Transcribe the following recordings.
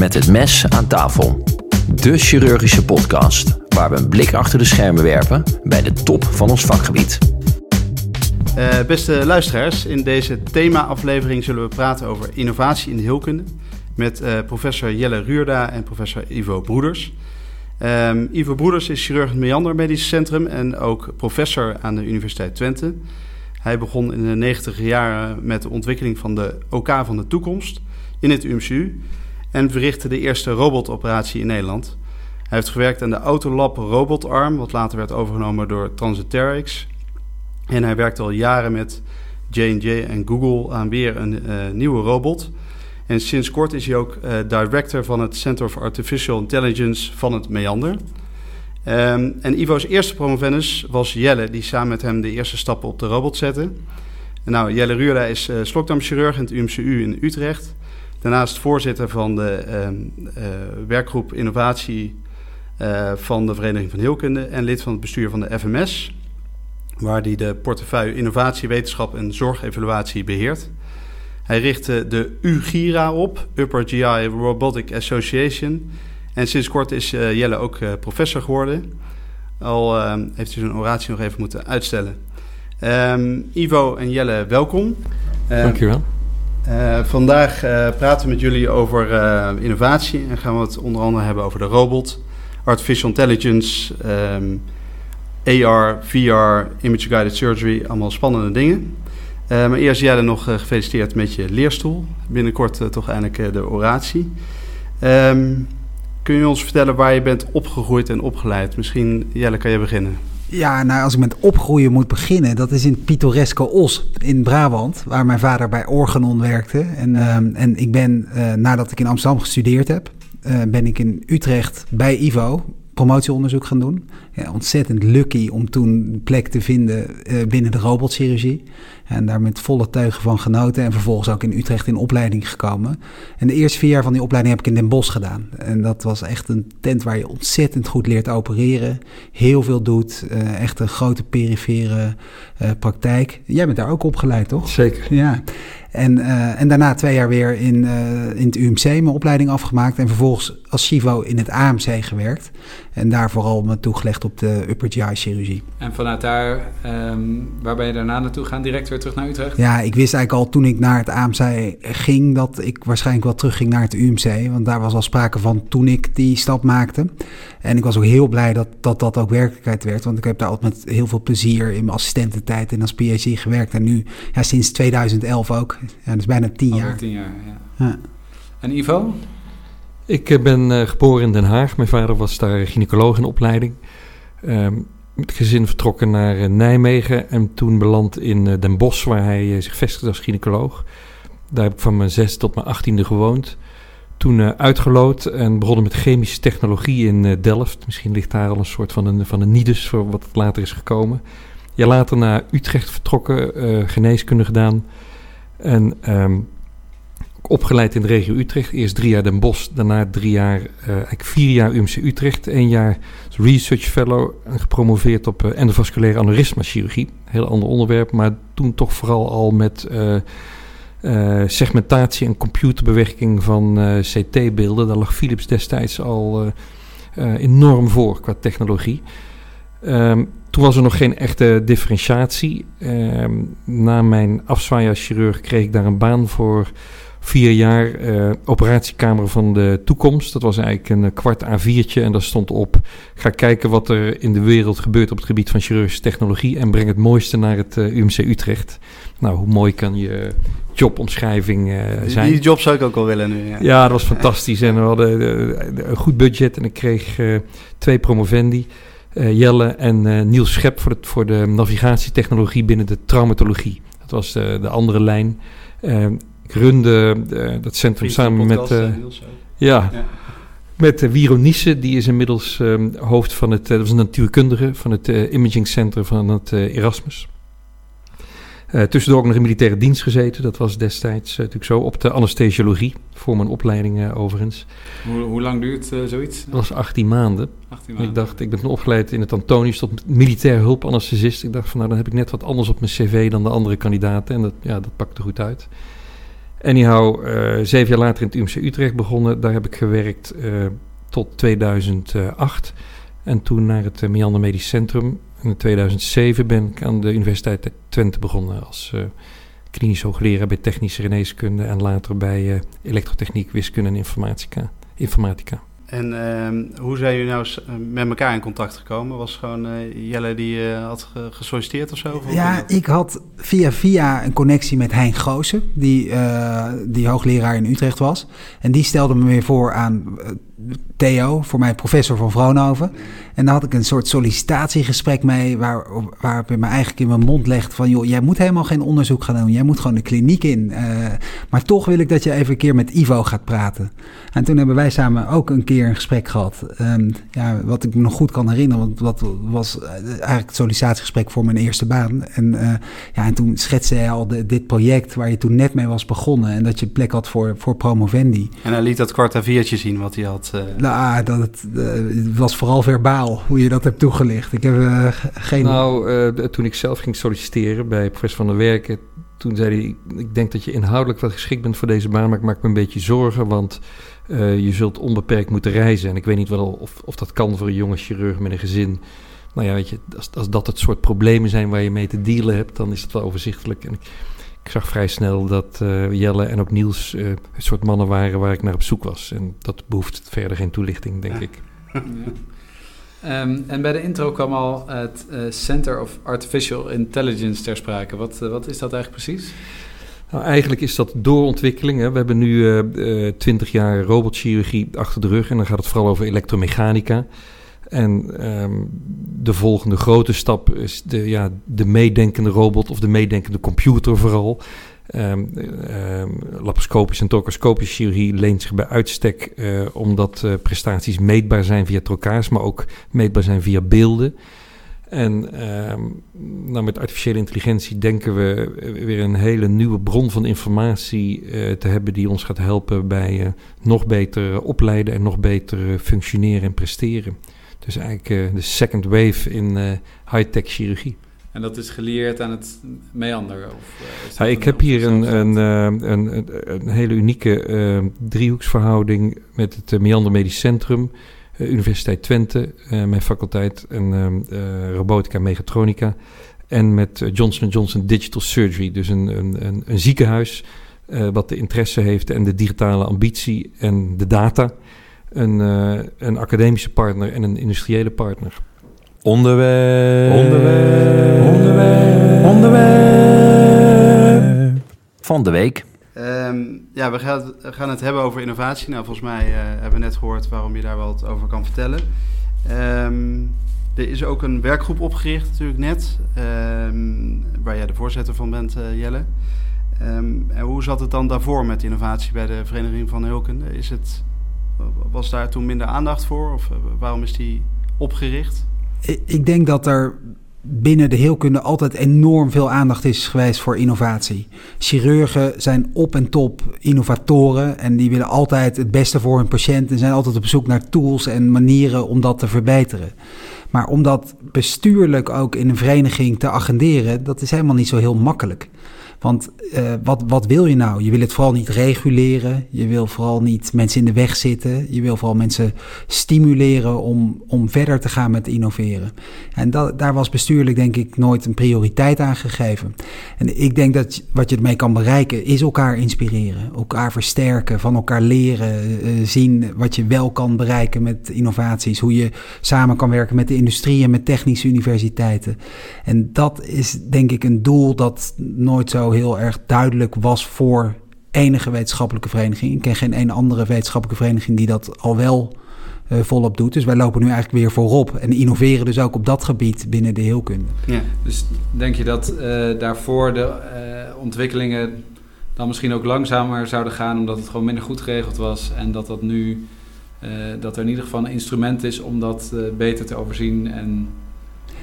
Met het mes aan tafel. De chirurgische podcast waar we een blik achter de schermen werpen bij de top van ons vakgebied. Uh, beste luisteraars, in deze thema-aflevering zullen we praten over innovatie in de heelkunde met uh, professor Jelle Ruurda en professor Ivo Broeders. Um, Ivo Broeders is chirurg in het Meander Medisch Centrum en ook professor aan de Universiteit Twente. Hij begon in de 90 jaren met de ontwikkeling van de OK van de toekomst in het UMCU en verrichtte de eerste robotoperatie in Nederland. Hij heeft gewerkt aan de Autolab robotarm, wat later werd overgenomen door Transiterix. En hij werkt al jaren met J&J en Google aan weer een uh, nieuwe robot. En sinds kort is hij ook uh, director van het Center of Artificial Intelligence van het Meander. Um, en Ivo's eerste promovendus was Jelle, die samen met hem de eerste stappen op de robot zette. En nou, Jelle Ruurda is uh, slokdarmchirurg in het UMCU in Utrecht. Daarnaast voorzitter van de uh, uh, werkgroep Innovatie van de Vereniging van Heelkunde en lid van het bestuur van de FMS, waar hij de portefeuille Innovatie, Wetenschap en Zorgevaluatie beheert. Hij richtte de UGIRA op, Upper GI Robotic Association. En sinds kort is uh, Jelle ook professor geworden. Al uh, heeft hij zijn oratie nog even moeten uitstellen. Um, Ivo en Jelle, welkom. Dankjewel. Uh, vandaag praten we met jullie over innovatie en gaan we het onder andere hebben over de robot, artificial intelligence, um, AR, VR, image guided surgery, allemaal spannende dingen. Maar eerst Jelle nog uh, gefeliciteerd met je leerstoel. Binnenkort toch eindelijk de oratie. Um, kun je ons vertellen waar je bent opgegroeid en opgeleid? Misschien, Jelle, kan je beginnen. Ja, nou, als ik met opgroeien moet beginnen, dat is in pittoreske Os in Brabant, waar mijn vader bij Organon werkte. En, um, en ik ben, nadat ik in Amsterdam gestudeerd heb, ben ik in Utrecht bij Ivo promotieonderzoek gaan doen. Ja, ontzettend lucky om toen plek te vinden uh, binnen de robotchirurgie. En daar met volle teugen van genoten. En vervolgens ook in Utrecht in opleiding gekomen. En de eerste vier jaar van die opleiding heb ik in Den Bosch gedaan. En dat was echt een tent waar je ontzettend goed leert opereren. Heel veel doet. Uh, echt een grote perifere uh, praktijk. Jij bent daar ook opgeleid, toch? Zeker. Ja. En, uh, en daarna twee jaar weer in, uh, in het UMC mijn opleiding afgemaakt. En vervolgens als Chivo in het AMC gewerkt. En daar vooral me toegelegd op de upper GI chirurgie. En vanuit daar, um, waar ben je daarna naartoe gaan? Direct weer terug naar Utrecht? Ja, ik wist eigenlijk al toen ik naar het AMC ging... dat ik waarschijnlijk wel terug ging naar het UMC. Want daar was al sprake van toen ik die stap maakte. En ik was ook heel blij dat dat, dat ook werkelijkheid werd. Want ik heb daar altijd met heel veel plezier in mijn assistententijd en als PhD gewerkt. En nu ja, sinds 2011 ook. Ja, dus bijna tien jaar. tien jaar, ja. ja. En Ivo? Ik ben uh, geboren in Den Haag. Mijn vader was daar gynaecoloog in opleiding. Um, het gezin vertrokken naar uh, Nijmegen en toen beland in uh, Den Bosch, waar hij zich vestigde als gynaecoloog. Daar heb ik van mijn zes tot mijn achttiende gewoond. Toen uh, uitgeloot en begonnen met chemische technologie in uh, Delft. Misschien ligt daar al een soort van een, van een nidus voor wat later is gekomen. Ja, later naar Utrecht vertrokken, uh, geneeskunde gedaan. En um, opgeleid in de regio Utrecht. Eerst drie jaar Den Bosch, daarna drie jaar, eigenlijk vier jaar UMC Utrecht. Eén jaar research fellow en gepromoveerd op endovasculaire aneurysma chirurgie. Heel ander onderwerp, maar toen toch vooral al met... Uh, segmentatie en computerbewerking van uh, CT-beelden. Daar lag Philips destijds al uh, enorm voor qua technologie. Um, toen was er nog geen echte differentiatie. Um, na mijn afzwaai als chirurg kreeg ik daar een baan voor vier jaar operatiekamer van de toekomst. Dat was eigenlijk een kwart A4'tje en daar stond op... ga kijken wat er in de wereld gebeurt op het gebied van chirurgische technologie... en breng het mooiste naar het UMC Utrecht. Nou, hoe mooi kan je jobomschrijving uh, zijn. Die job zou ik ook wel willen nu. Ja, ja dat was fantastisch. En we hadden een goed budget en ik kreeg twee promovendi. Uh, Jelle en Niels Schep voor, het, voor de navigatietechnologie binnen de traumatologie. Dat was de, de andere lijn. ik runde dat centrum samen met... ja, ja, met uh, Wiro die is inmiddels um, hoofd van het... dat was een natuurkundige van het Imaging Center van het Erasmus. Uh, tussendoor ook nog in militaire dienst gezeten. Dat was destijds uh, natuurlijk zo. Op de anesthesiologie, voor mijn opleiding uh, overigens. Hoe, hoe, lang duurt zoiets? Dat was 18 maanden. 18 maanden. Ik dacht, ik ben opgeleid in het Antonius tot militair hulpanesthesist. Ik dacht van, nou, dan heb ik net wat anders op mijn cv dan de andere kandidaten. En dat, ja, dat pakte goed uit. Anyhow, zeven jaar later in het UMC Utrecht begonnen. Daar heb ik gewerkt tot 2008. En toen naar het Meander Medisch Centrum. In 2007 ben ik aan de Universiteit Twente begonnen als uh, klinisch hoogleraar bij technische geneeskunde. En later bij elektrotechniek, wiskunde en informatica. informatica. En uh, hoe zijn jullie nou eh, met elkaar in contact gekomen? Was gewoon uh, Jelle die uh, had gesolliciteerd of zo? ja, ik had via via een connectie met Hein Goosen, die, die hoogleraar in Utrecht was. En die stelde me weer voor aan Theo, voor mij professor van Vroonhoven. En daar had ik een soort sollicitatiegesprek mee, waar, waarop hij me eigenlijk in mijn mond legt van... joh, jij moet helemaal geen onderzoek gaan doen, jij moet gewoon de kliniek in. Uh, maar toch wil ik dat je even een keer met Ivo gaat praten. En toen hebben wij samen ook een keer een gesprek gehad. Um, ja, wat ik me nog goed kan herinneren, want dat was eh, eigenlijk het sollicitatiegesprek voor mijn eerste baan. En, uh, ja, en toen schetste hij al de, dit project waar je toen net mee was begonnen... en dat je plek had voor, voor promovendi. En hij liet dat korte viertje zien wat hij had... Uh... Nou, dat, het, het was vooral verbaal hoe je dat hebt toegelicht. Ik heb uh, geen... Nou, uh, toen ik zelf ging solliciteren bij professor Van der Werken... toen zei hij, ik denk dat je inhoudelijk wel geschikt bent voor deze baan... maar ik maak me een beetje zorgen, want je zult onbeperkt moeten reizen. En ik weet niet wel of, of dat kan voor een jonge chirurg met een gezin... Nou ja, weet je, als, als dat het soort problemen zijn waar je mee te dealen hebt... dan is het wel overzichtelijk. En ik, ik zag vrij snel dat uh, Jelle en ook Niels uh, het soort mannen waren waar ik naar op zoek was. En dat behoeft verder geen toelichting, denk ja. ik. Ja. Um, en bij de intro kwam al het uh, Center of Artificial Intelligence ter sprake. Wat, wat is dat eigenlijk precies? Nou, eigenlijk is dat doorontwikkeling. Hè. We hebben nu twintig jaar robotchirurgie achter de rug en dan gaat het vooral over elektromechanica. En um, de volgende grote stap is de, ja, de meedenkende robot of de meedenkende computer vooral. Um, laparoscopische en torcoscopische chirurgie leent zich bij uitstek uh, omdat uh, prestaties meetbaar zijn via trokaars, maar ook meetbaar zijn via beelden. En nou, met artificiële intelligentie denken we weer een hele nieuwe bron van informatie te hebben die ons gaat helpen bij nog beter opleiden en nog beter functioneren en presteren. Dus eigenlijk de second wave in high-tech chirurgie. En dat is geleerd aan het meander? Of, uh, ja, ik heb hier een, een, een, een, hele unieke uh, driehoeksverhouding met het Meander Medisch Centrum, Universiteit Twente, mijn faculteit en robotica en mechatronica. En met Johnson Johnson Digital Surgery, dus een, een, een ziekenhuis wat de interesse heeft en de digitale ambitie en de data. Een, een academische partner en een industriële partner. Onderwerp. Onderwerp. Onderwerp. Onderwerp. Van de week. Um, ja, we gaan, gaan, het hebben over innovatie. Nou, volgens mij uh, hebben we net gehoord waarom je daar wat over kan vertellen. Um, er is ook een werkgroep opgericht natuurlijk net, um, waar jij de voorzitter van bent, uh, Jelle. en hoe zat het dan daarvoor met innovatie bij de Vereniging van Heelkunde? Is het, was daar toen minder aandacht voor of uh, waarom is die opgericht? Ik denk dat er binnen de heelkunde altijd enorm veel aandacht is geweest voor innovatie. Chirurgen zijn op en top innovatoren en die willen altijd het beste voor hun patiënt en zijn altijd op zoek naar tools en manieren om dat te verbeteren. Maar om dat bestuurlijk ook in een vereniging te agenderen, dat is helemaal niet zo heel makkelijk. Want uh, wat, wat wil je nou? Je wil het vooral niet reguleren. Je wil vooral niet mensen in de weg zitten. Je wil vooral mensen stimuleren om, om verder te gaan met innoveren. En dat, daar was bestuurlijk denk ik nooit een prioriteit aan gegeven. En ik denk dat wat je ermee kan bereiken is elkaar inspireren. Elkaar versterken, van elkaar leren. Uh, zien wat je wel kan bereiken met innovaties. Hoe je samen kan werken met de industrie en met technische universiteiten. En dat is denk ik een doel dat nooit zo heel erg duidelijk was voor enige wetenschappelijke vereniging. Ik ken geen een andere wetenschappelijke vereniging die dat al wel uh, volop doet. Dus wij lopen nu eigenlijk weer voorop en innoveren dus ook op dat gebied binnen de heelkunde. Ja, dus denk je dat uh, daarvoor de uh, ontwikkelingen dan misschien ook langzamer zouden gaan omdat het gewoon minder goed geregeld was en dat dat nu dat er in ieder geval een instrument is om dat beter te overzien en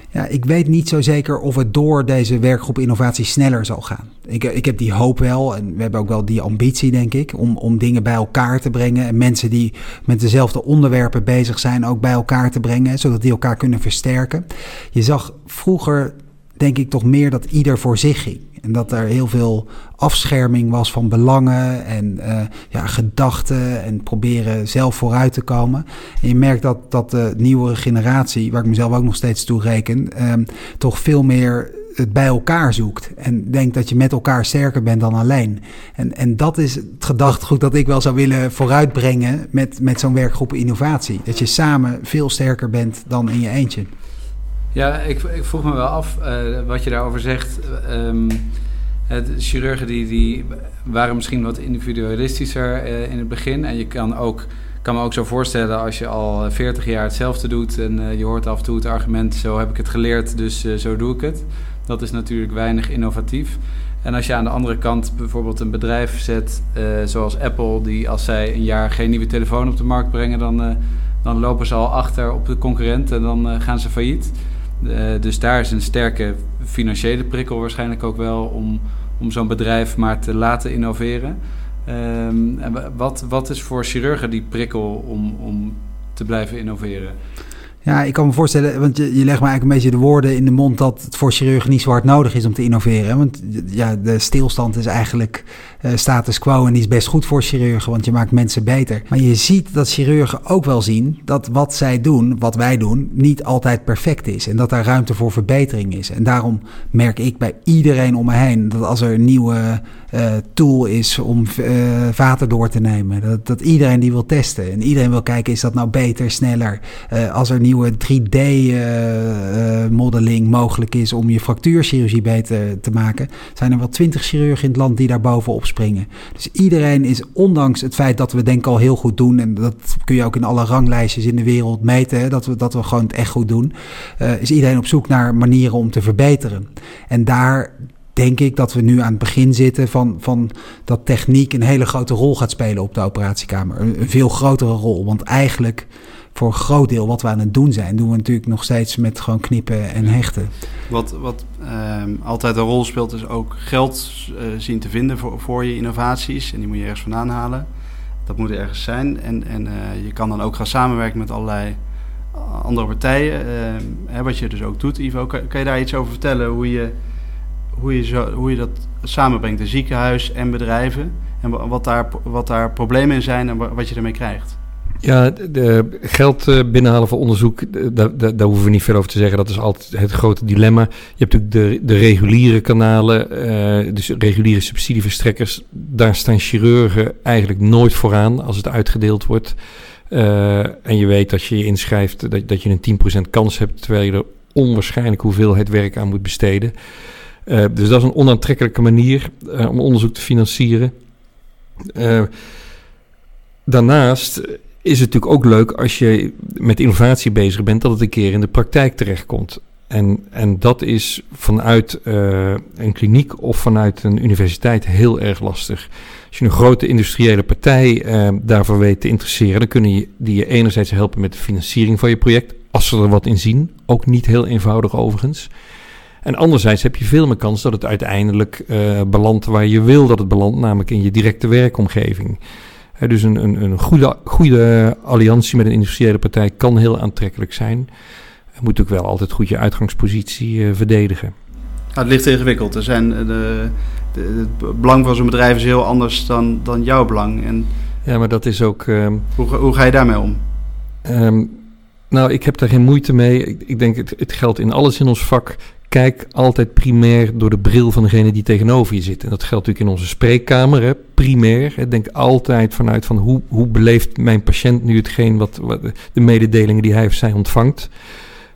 ja, ik weet niet zo zeker of het door deze werkgroep innovatie sneller zal gaan. Ik, ik heb die hoop wel en we hebben ook wel die ambitie, denk ik, om, om dingen bij elkaar te brengen. En mensen die met dezelfde onderwerpen bezig zijn ook bij elkaar te brengen, zodat die elkaar kunnen versterken. Je zag vroeger denk ik toch meer dat ieder voor zich ging. En dat er heel veel afscherming was van belangen en uh, ja, gedachten en proberen zelf vooruit te komen. En je merkt dat, dat de nieuwere generatie, waar ik mezelf ook nog steeds toe reken, um, toch veel meer het bij elkaar zoekt. En denkt dat je met elkaar sterker bent dan alleen. En, en dat is het gedachtegoed dat ik wel zou willen vooruitbrengen met, met zo'n werkgroep innovatie. Dat je samen veel sterker bent dan in je eentje. Ja, ik, ik vroeg me wel af uh, wat je daarover zegt. Um, chirurgen die, die waren misschien wat individualistischer uh, in het begin. En je kan ook kan me ook zo voorstellen als je al 40 jaar hetzelfde doet en uh, je hoort af en toe het argument: zo heb ik het geleerd, dus zo doe ik het. Dat is natuurlijk weinig innovatief. En als je aan de andere kant bijvoorbeeld een bedrijf zet, zoals Apple, die als zij een jaar geen nieuwe telefoon op de markt brengen, dan, dan lopen ze al achter op de concurrent en dan gaan ze failliet. Dus daar is een sterke financiële prikkel waarschijnlijk ook wel om, om zo'n bedrijf maar te laten innoveren. Um, en wat, wat is voor chirurgen die prikkel om, om te blijven innoveren? Ja, ik kan me voorstellen, want je, je legt me eigenlijk een beetje de woorden in de mond dat het voor chirurgen niet zo hard nodig is om te innoveren. Want ja, de stilstand is eigenlijk status quo en die is best goed voor chirurgen, want je maakt mensen beter. Maar je ziet dat chirurgen ook wel zien dat wat zij doen, wat wij doen, niet altijd perfect is. En dat daar ruimte voor verbetering is. En daarom merk ik bij iedereen om me heen dat als er een nieuwe uh, tool is om uh, vaten door te nemen, dat, dat iedereen die wil testen. En iedereen wil kijken, is dat nou beter, sneller? als er nieuwe 3D-modeling mogelijk is om je fractuurchirurgie beter te maken, zijn er wel twintig chirurgen in het land die daar bovenop springen. Dus iedereen is, ondanks het feit dat we denk ik al heel goed doen, en dat kun je ook in alle ranglijstjes in de wereld meten, hè, dat, we, dat we gewoon het echt goed doen, uh, is iedereen op zoek naar manieren om te verbeteren. En daar denk ik dat we nu aan het begin zitten van, van dat techniek een hele grote rol gaat spelen op de operatiekamer. Een, een veel grotere rol, want eigenlijk voor een groot deel wat we aan het doen zijn, doen we natuurlijk nog steeds met gewoon knippen en hechten. Wat, wat um, altijd een rol speelt, is ook geld uh, zien te vinden voor, voor je innovaties. En die moet je ergens vandaan halen. Dat moet er ergens zijn. En, en uh, je kan dan ook gaan samenwerken met allerlei andere partijen. Hè, wat je dus ook doet, Ivo. Kan, kan, je daar iets over vertellen? Hoe je, hoe je, hoe dat samenbrengt, de ziekenhuis en bedrijven. En wat daar, wat daar problemen in zijn en wat je ermee krijgt. Ja, de, geld uh, binnenhalen voor onderzoek, daar, daar, daar, hoeven we niet veel over te zeggen. Dat is altijd het grote dilemma. Je hebt natuurlijk de, de reguliere kanalen, uh, dus reguliere subsidieverstrekkers. Daar staan chirurgen eigenlijk nooit vooraan als het uitgedeeld wordt. Uh, en je weet als je je inschrijft dat, dat je een 10% kans hebt, terwijl je er onwaarschijnlijk hoeveelheid werk aan moet besteden. Dus dat is een onaantrekkelijke manier om onderzoek te financieren. daarnaast is het natuurlijk ook leuk als je met innovatie bezig bent, dat het een keer in de praktijk terechtkomt. En, en dat is vanuit een kliniek of vanuit een universiteit heel erg lastig. Als je een grote industriële partij daarvoor weet te interesseren, dan kunnen je, die je enerzijds helpen met de financiering van je project, als ze er wat in zien. Ook niet heel eenvoudig overigens. En anderzijds heb je veel meer kans dat het uiteindelijk uh, belandt waar je wil dat het belandt, namelijk in je directe werkomgeving dus een, een, een goede, goede alliantie met een industriële partij kan heel aantrekkelijk zijn. Je moet ook wel altijd goed je uitgangspositie uh, verdedigen. Nou, het ligt ingewikkeld. Er zijn eh, de, de, het belang van zo'n bedrijf is heel anders dan, dan jouw belang. En ja, maar dat is ook. Um, hoe, hoe ga je daarmee om? Um, nou, ik heb daar geen moeite mee. Ik, ik denk, het, het geldt in alles in ons vak kijk altijd primair door de bril van degene die tegenover je zit. En dat geldt natuurlijk in onze spreekkamer, hè, primair. Hè, denk altijd vanuit van hoe, hoe beleeft mijn patiënt nu hetgeen wat, de mededelingen die hij of zij ontvangt.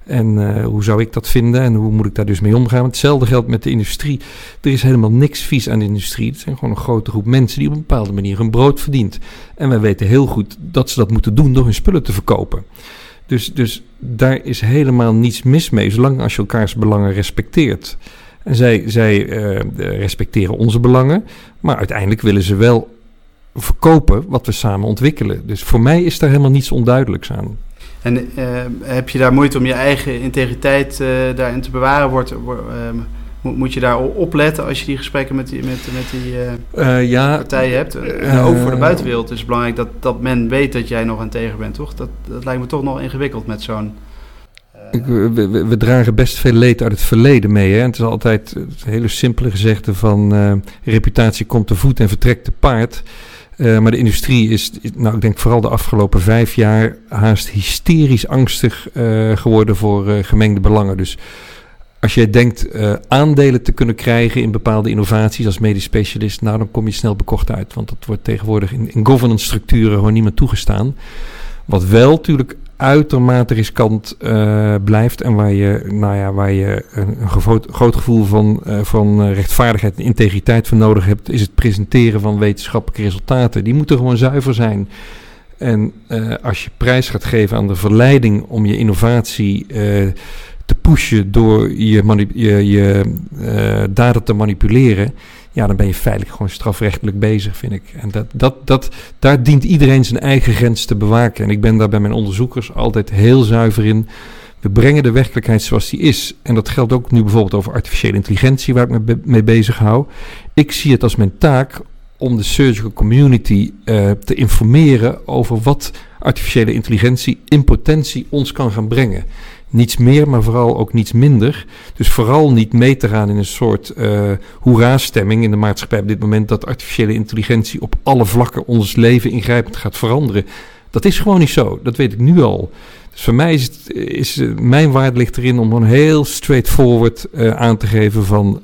En uh, hoe zou ik dat vinden en hoe moet ik daar dus mee omgaan? Hetzelfde geldt met de industrie. Er is helemaal niks vies aan de industrie. Het zijn gewoon een grote groep mensen die op een bepaalde manier hun brood verdient. En wij weten heel goed dat ze dat moeten doen door hun spullen te verkopen. Dus, dus daar is helemaal niets mis mee, zolang als je elkaars belangen respecteert. En zij, zij uh, respecteren onze belangen, maar uiteindelijk willen ze wel verkopen wat we samen ontwikkelen. Dus voor mij is daar helemaal niets onduidelijks aan. En uh, heb je daar moeite om je eigen integriteit uh, daarin te bewaren? Wordt, wordt moet, moet je daar opletten als je die gesprekken met die, met, met die uh, uh, ja, partijen hebt? Uh, ook voor de buitenwereld is het belangrijk dat, dat men weet dat jij nog aan tegen bent, toch? Dat, dat lijkt me toch nog ingewikkeld met zo'n we, we, dragen best veel leed uit het verleden mee. Hè? het is altijd het hele simpele gezegde van uh, reputatie komt te voet en vertrekt te paard. Uh, maar de industrie is, nou ik denk vooral de afgelopen vijf jaar haast hysterisch angstig uh, geworden voor gemengde belangen. Dus als jij denkt aandelen te kunnen krijgen in bepaalde innovaties als medisch specialist, nou dan kom je snel bekocht uit. Want dat wordt tegenwoordig in, governance structuren gewoon niet meer toegestaan. Wat wel natuurlijk uitermate riskant uh, blijft en waar je, nou ja, waar je een, een groot, gevoel van, uh, van eh, rechtvaardigheid en integriteit voor nodig hebt, is het presenteren van wetenschappelijke resultaten. Die moeten gewoon zuiver zijn. En als je prijs gaat geven aan de verleiding om je innovatie pushen door je, je, je data te manipuleren, ja, dan ben je feitelijk gewoon strafrechtelijk bezig, vind ik. En dat, dat, dat, daar dient iedereen zijn eigen grens te bewaken. En ik ben daar bij mijn onderzoekers altijd heel zuiver in. We brengen de werkelijkheid zoals die is. En dat geldt ook nu bijvoorbeeld over artificiële intelligentie, waar ik me mee bezig hou. Ik zie het als mijn taak om de surgical community uh, te informeren over wat artificiële intelligentie in potentie ons kan gaan brengen niets meer, maar vooral ook niets minder. Dus vooral niet mee te gaan in een soort uh, hoera-stemming in de maatschappij op dit moment dat artificiële intelligentie op alle vlakken ons leven ingrijpend gaat veranderen. Dat is gewoon niet zo. Dat weet ik nu al. Dus voor mij is, het, is uh, mijn waarde ligt erin om gewoon heel straightforward uh, aan te geven van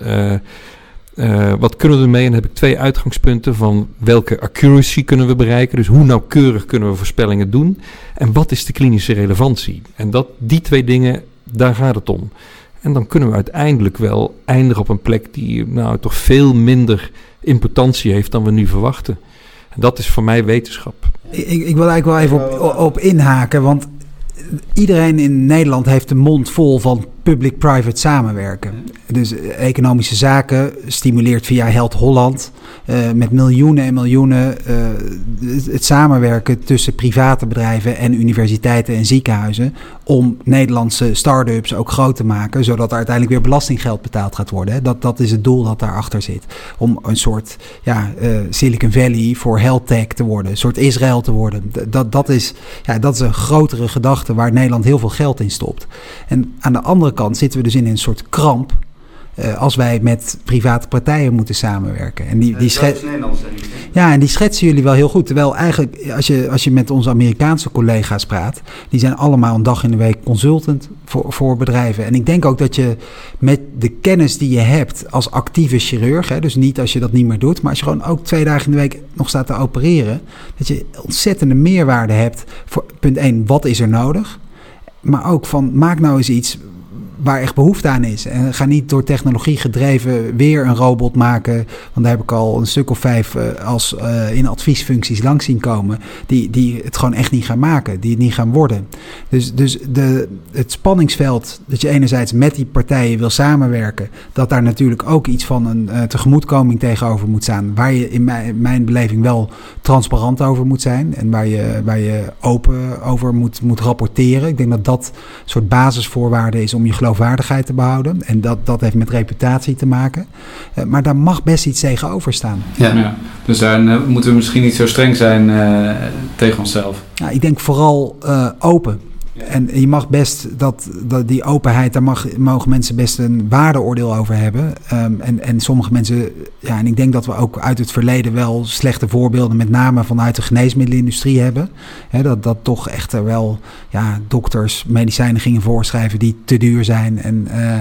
wat kunnen we ermee? En dan heb ik twee uitgangspunten van welke accuracy kunnen we bereiken. Dus hoe nauwkeurig kunnen we voorspellingen doen? En wat is de klinische relevantie? En dat, die twee dingen, daar gaat het om. En dan kunnen we uiteindelijk wel eindigen op een plek die nou, toch veel minder importantie heeft dan we nu verwachten. En dat is voor mij wetenschap. Ik, ik wil eigenlijk wel even op, op inhaken, want iedereen in Nederland heeft de mond vol van public-private samenwerken. Dus eh, economische zaken stimuleert via Held Holland uh, met miljoenen en miljoenen uh, het samenwerken tussen private bedrijven en universiteiten en ziekenhuizen om Nederlandse start-ups ook groot te maken, zodat er uiteindelijk weer belastinggeld betaald gaat worden. Dat, dat is het doel dat daarachter zit. Om een soort ja, Silicon Valley voor health tech te worden, een soort Israël te worden. Dat, dat, is, ja, dat is een grotere gedachte waar Nederland heel veel geld in stopt. En aan de andere kant zitten we dus in een soort kramp uh, als wij met private partijen moeten samenwerken. En die, die schets... Ja, en die schetsen jullie wel heel goed. Terwijl eigenlijk, als je, als je met onze Amerikaanse collega's praat, die zijn allemaal een dag in de week consultant voor, voor bedrijven. En ik denk ook dat je met de kennis die je hebt als actieve chirurg, hè, dus niet als je dat niet meer doet, maar als je gewoon ook twee dagen in de week nog staat te opereren, dat je ontzettende meerwaarde hebt voor punt 1, wat is er nodig? Maar ook van, maak nou eens iets waar echt behoefte aan is. En ga niet door technologie gedreven weer een robot maken. Want daar heb ik al een stuk of vijf uh, als uh, in adviesfuncties langs zien komen. Die, die het gewoon echt niet gaan maken. Die het niet gaan worden. Dus, dus de, het spanningsveld dat je enerzijds met die partijen wil samenwerken. Dat daar natuurlijk ook iets van een uh, tegemoetkoming tegenover moet staan. Waar je in mijn, mijn beleving wel transparant over moet zijn. En waar je, waar je open over moet, moet rapporteren. Ik denk dat dat een soort basisvoorwaarde is om je geloofwaardigheid te behouden. En dat, dat heeft met reputatie te maken. Uh, maar daar mag best iets tegenover staan. Ja, ja. dus daar uh, moeten we misschien niet zo streng zijn uh, tegen onszelf. Nou, ik denk vooral open. En je mag best dat, die openheid, daar mag, mogen mensen best een waardeoordeel over hebben. Um, en, en sommige mensen, ja, en ik denk dat we ook uit het verleden wel slechte voorbeelden, met name vanuit de geneesmiddelenindustrie hebben. He, dat, dat toch echt wel ja, dokters medicijnen gingen voorschrijven die te duur zijn. En, uh,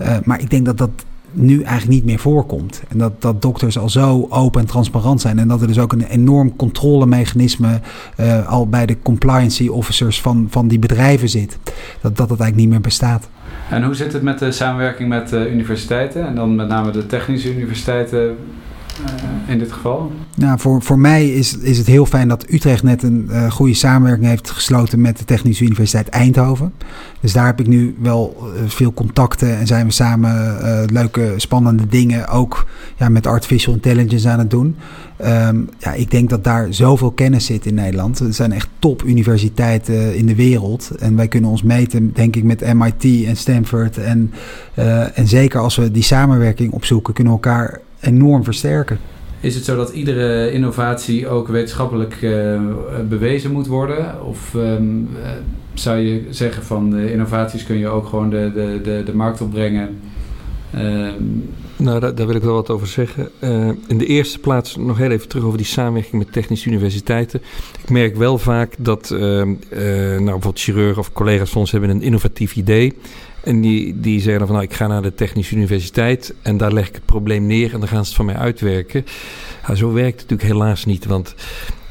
uh, maar ik denk dat dat nu eigenlijk niet meer voorkomt. En dat, dat dokters al zo open en transparant zijn. En dat er dus ook een enorm controlemechanisme uh, al bij de compliancy officers van, van die bedrijven zit. Dat, dat het eigenlijk niet meer bestaat. En hoe zit het met de samenwerking met de universiteiten? En dan met name de technische universiteiten in dit geval? Nou, voor, voor mij is, is het heel fijn dat Utrecht net een uh, goede samenwerking heeft gesloten met de Technische Universiteit Eindhoven. Dus daar heb ik nu wel uh, veel contacten en zijn we samen leuke, spannende dingen ook ja, met artificial intelligence aan het doen. Um, ja, ik denk dat daar zoveel kennis zit in Nederland. Er zijn echt top universiteiten in de wereld. En wij kunnen ons meten, denk ik, met MIT en Stanford. En, en zeker als we die samenwerking opzoeken, kunnen we elkaar enorm versterken. Is het zo dat iedere innovatie ook wetenschappelijk uh, bewezen moet worden? Of um, zou je zeggen van de innovaties kun je ook gewoon de, de, de, de markt opbrengen. Ehm, nou, daar, daar, wil ik wel wat over zeggen. Uh, in de eerste plaats nog heel even terug over die samenwerking met technische universiteiten. Ik merk wel vaak dat uh, uh, nou, bijvoorbeeld chirurgen of collega's van ons hebben een innovatief idee. En die, die zeggen dan van nou, ik ga naar de technische universiteit en daar leg ik het probleem neer en dan gaan ze het van mij uitwerken. Zo werkt het natuurlijk helaas niet, want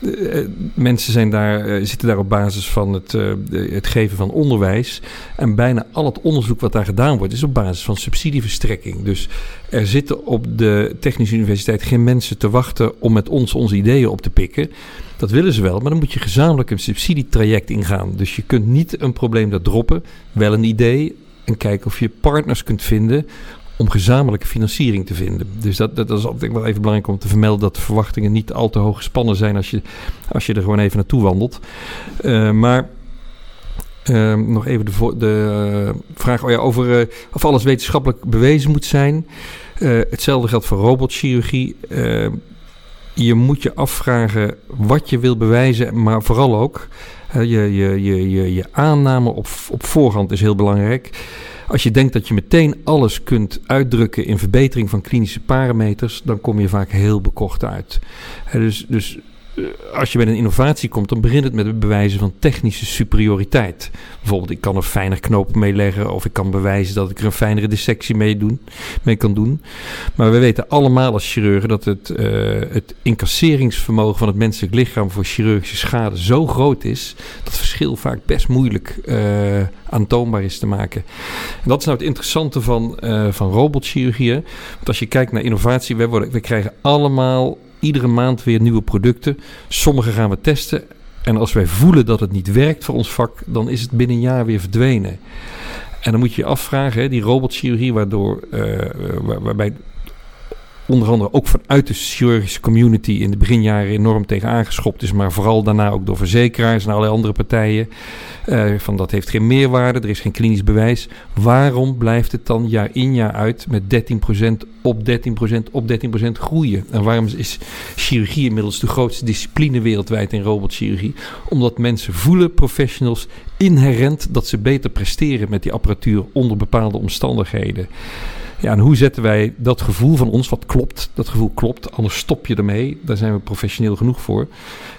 uh, mensen zijn daar, uh, zitten daar op basis van het, het geven van onderwijs. En bijna al het onderzoek wat daar gedaan wordt, is op basis van subsidieverstrekking. Dus er zitten op de Technische Universiteit geen mensen te wachten om met ons onze ideeën op te pikken. Dat willen ze wel, maar dan moet je gezamenlijk een subsidietraject ingaan. Dus je kunt niet een probleem daar droppen, wel een idee en kijken of je partners kunt vinden om gezamenlijke financiering te vinden. Dus dat, dat, is ik wel even belangrijk om te vermelden dat de verwachtingen niet al te hoog gespannen zijn als je, als je er gewoon even naartoe wandelt. Uh, maar uh, nog even de, de uh, vraag oh ja, over of alles wetenschappelijk bewezen moet zijn. hetzelfde geldt voor robotchirurgie. je moet je afvragen wat je wil bewijzen, maar vooral ook je, je, je, je, je aanname op, op voorhand is heel belangrijk. Als je denkt dat je meteen alles kunt uitdrukken in verbetering van klinische parameters, dan kom je vaak heel bekocht uit. Dus, dus als je bij een innovatie komt, dan begint het met het bewijzen van technische superioriteit. Bijvoorbeeld, ik kan er fijner knopen mee leggen, of ik kan bewijzen dat ik er een fijnere dissectie mee, doen, kan doen. Maar we weten allemaal als chirurgen dat het, uh, het incasseringsvermogen van het menselijk lichaam voor chirurgische schade zo groot is, dat verschil vaak best moeilijk uh, aantoonbaar is te maken. En dat is nou het interessante van, uh, van robotchirurgie. Want als je kijkt naar innovatie, we krijgen allemaal iedere maand weer nieuwe producten. Sommige gaan we testen. En als wij voelen dat het niet werkt voor ons vak, dan is het binnen een jaar weer verdwenen. En dan moet je je afvragen, hè, die robotchirurgie, waardoor, uh, waar, waarbij onder andere ook vanuit de chirurgische community in de beginjaren enorm tegen aangeschopt is, maar vooral daarna ook door verzekeraars en allerlei andere partijen. Uh, van dat heeft geen meerwaarde, er is geen klinisch bewijs. Waarom blijft het dan jaar in jaar uit met 13% op 13% op 13% groeien? En waarom is chirurgie inmiddels de grootste discipline wereldwijd in robotchirurgie? Omdat mensen voelen, professionals, inherent dat ze beter presteren met die apparatuur onder bepaalde omstandigheden. Ja, en hoe zetten wij dat gevoel van ons, wat klopt, dat gevoel klopt, anders stop je ermee. Daar zijn we professioneel genoeg voor.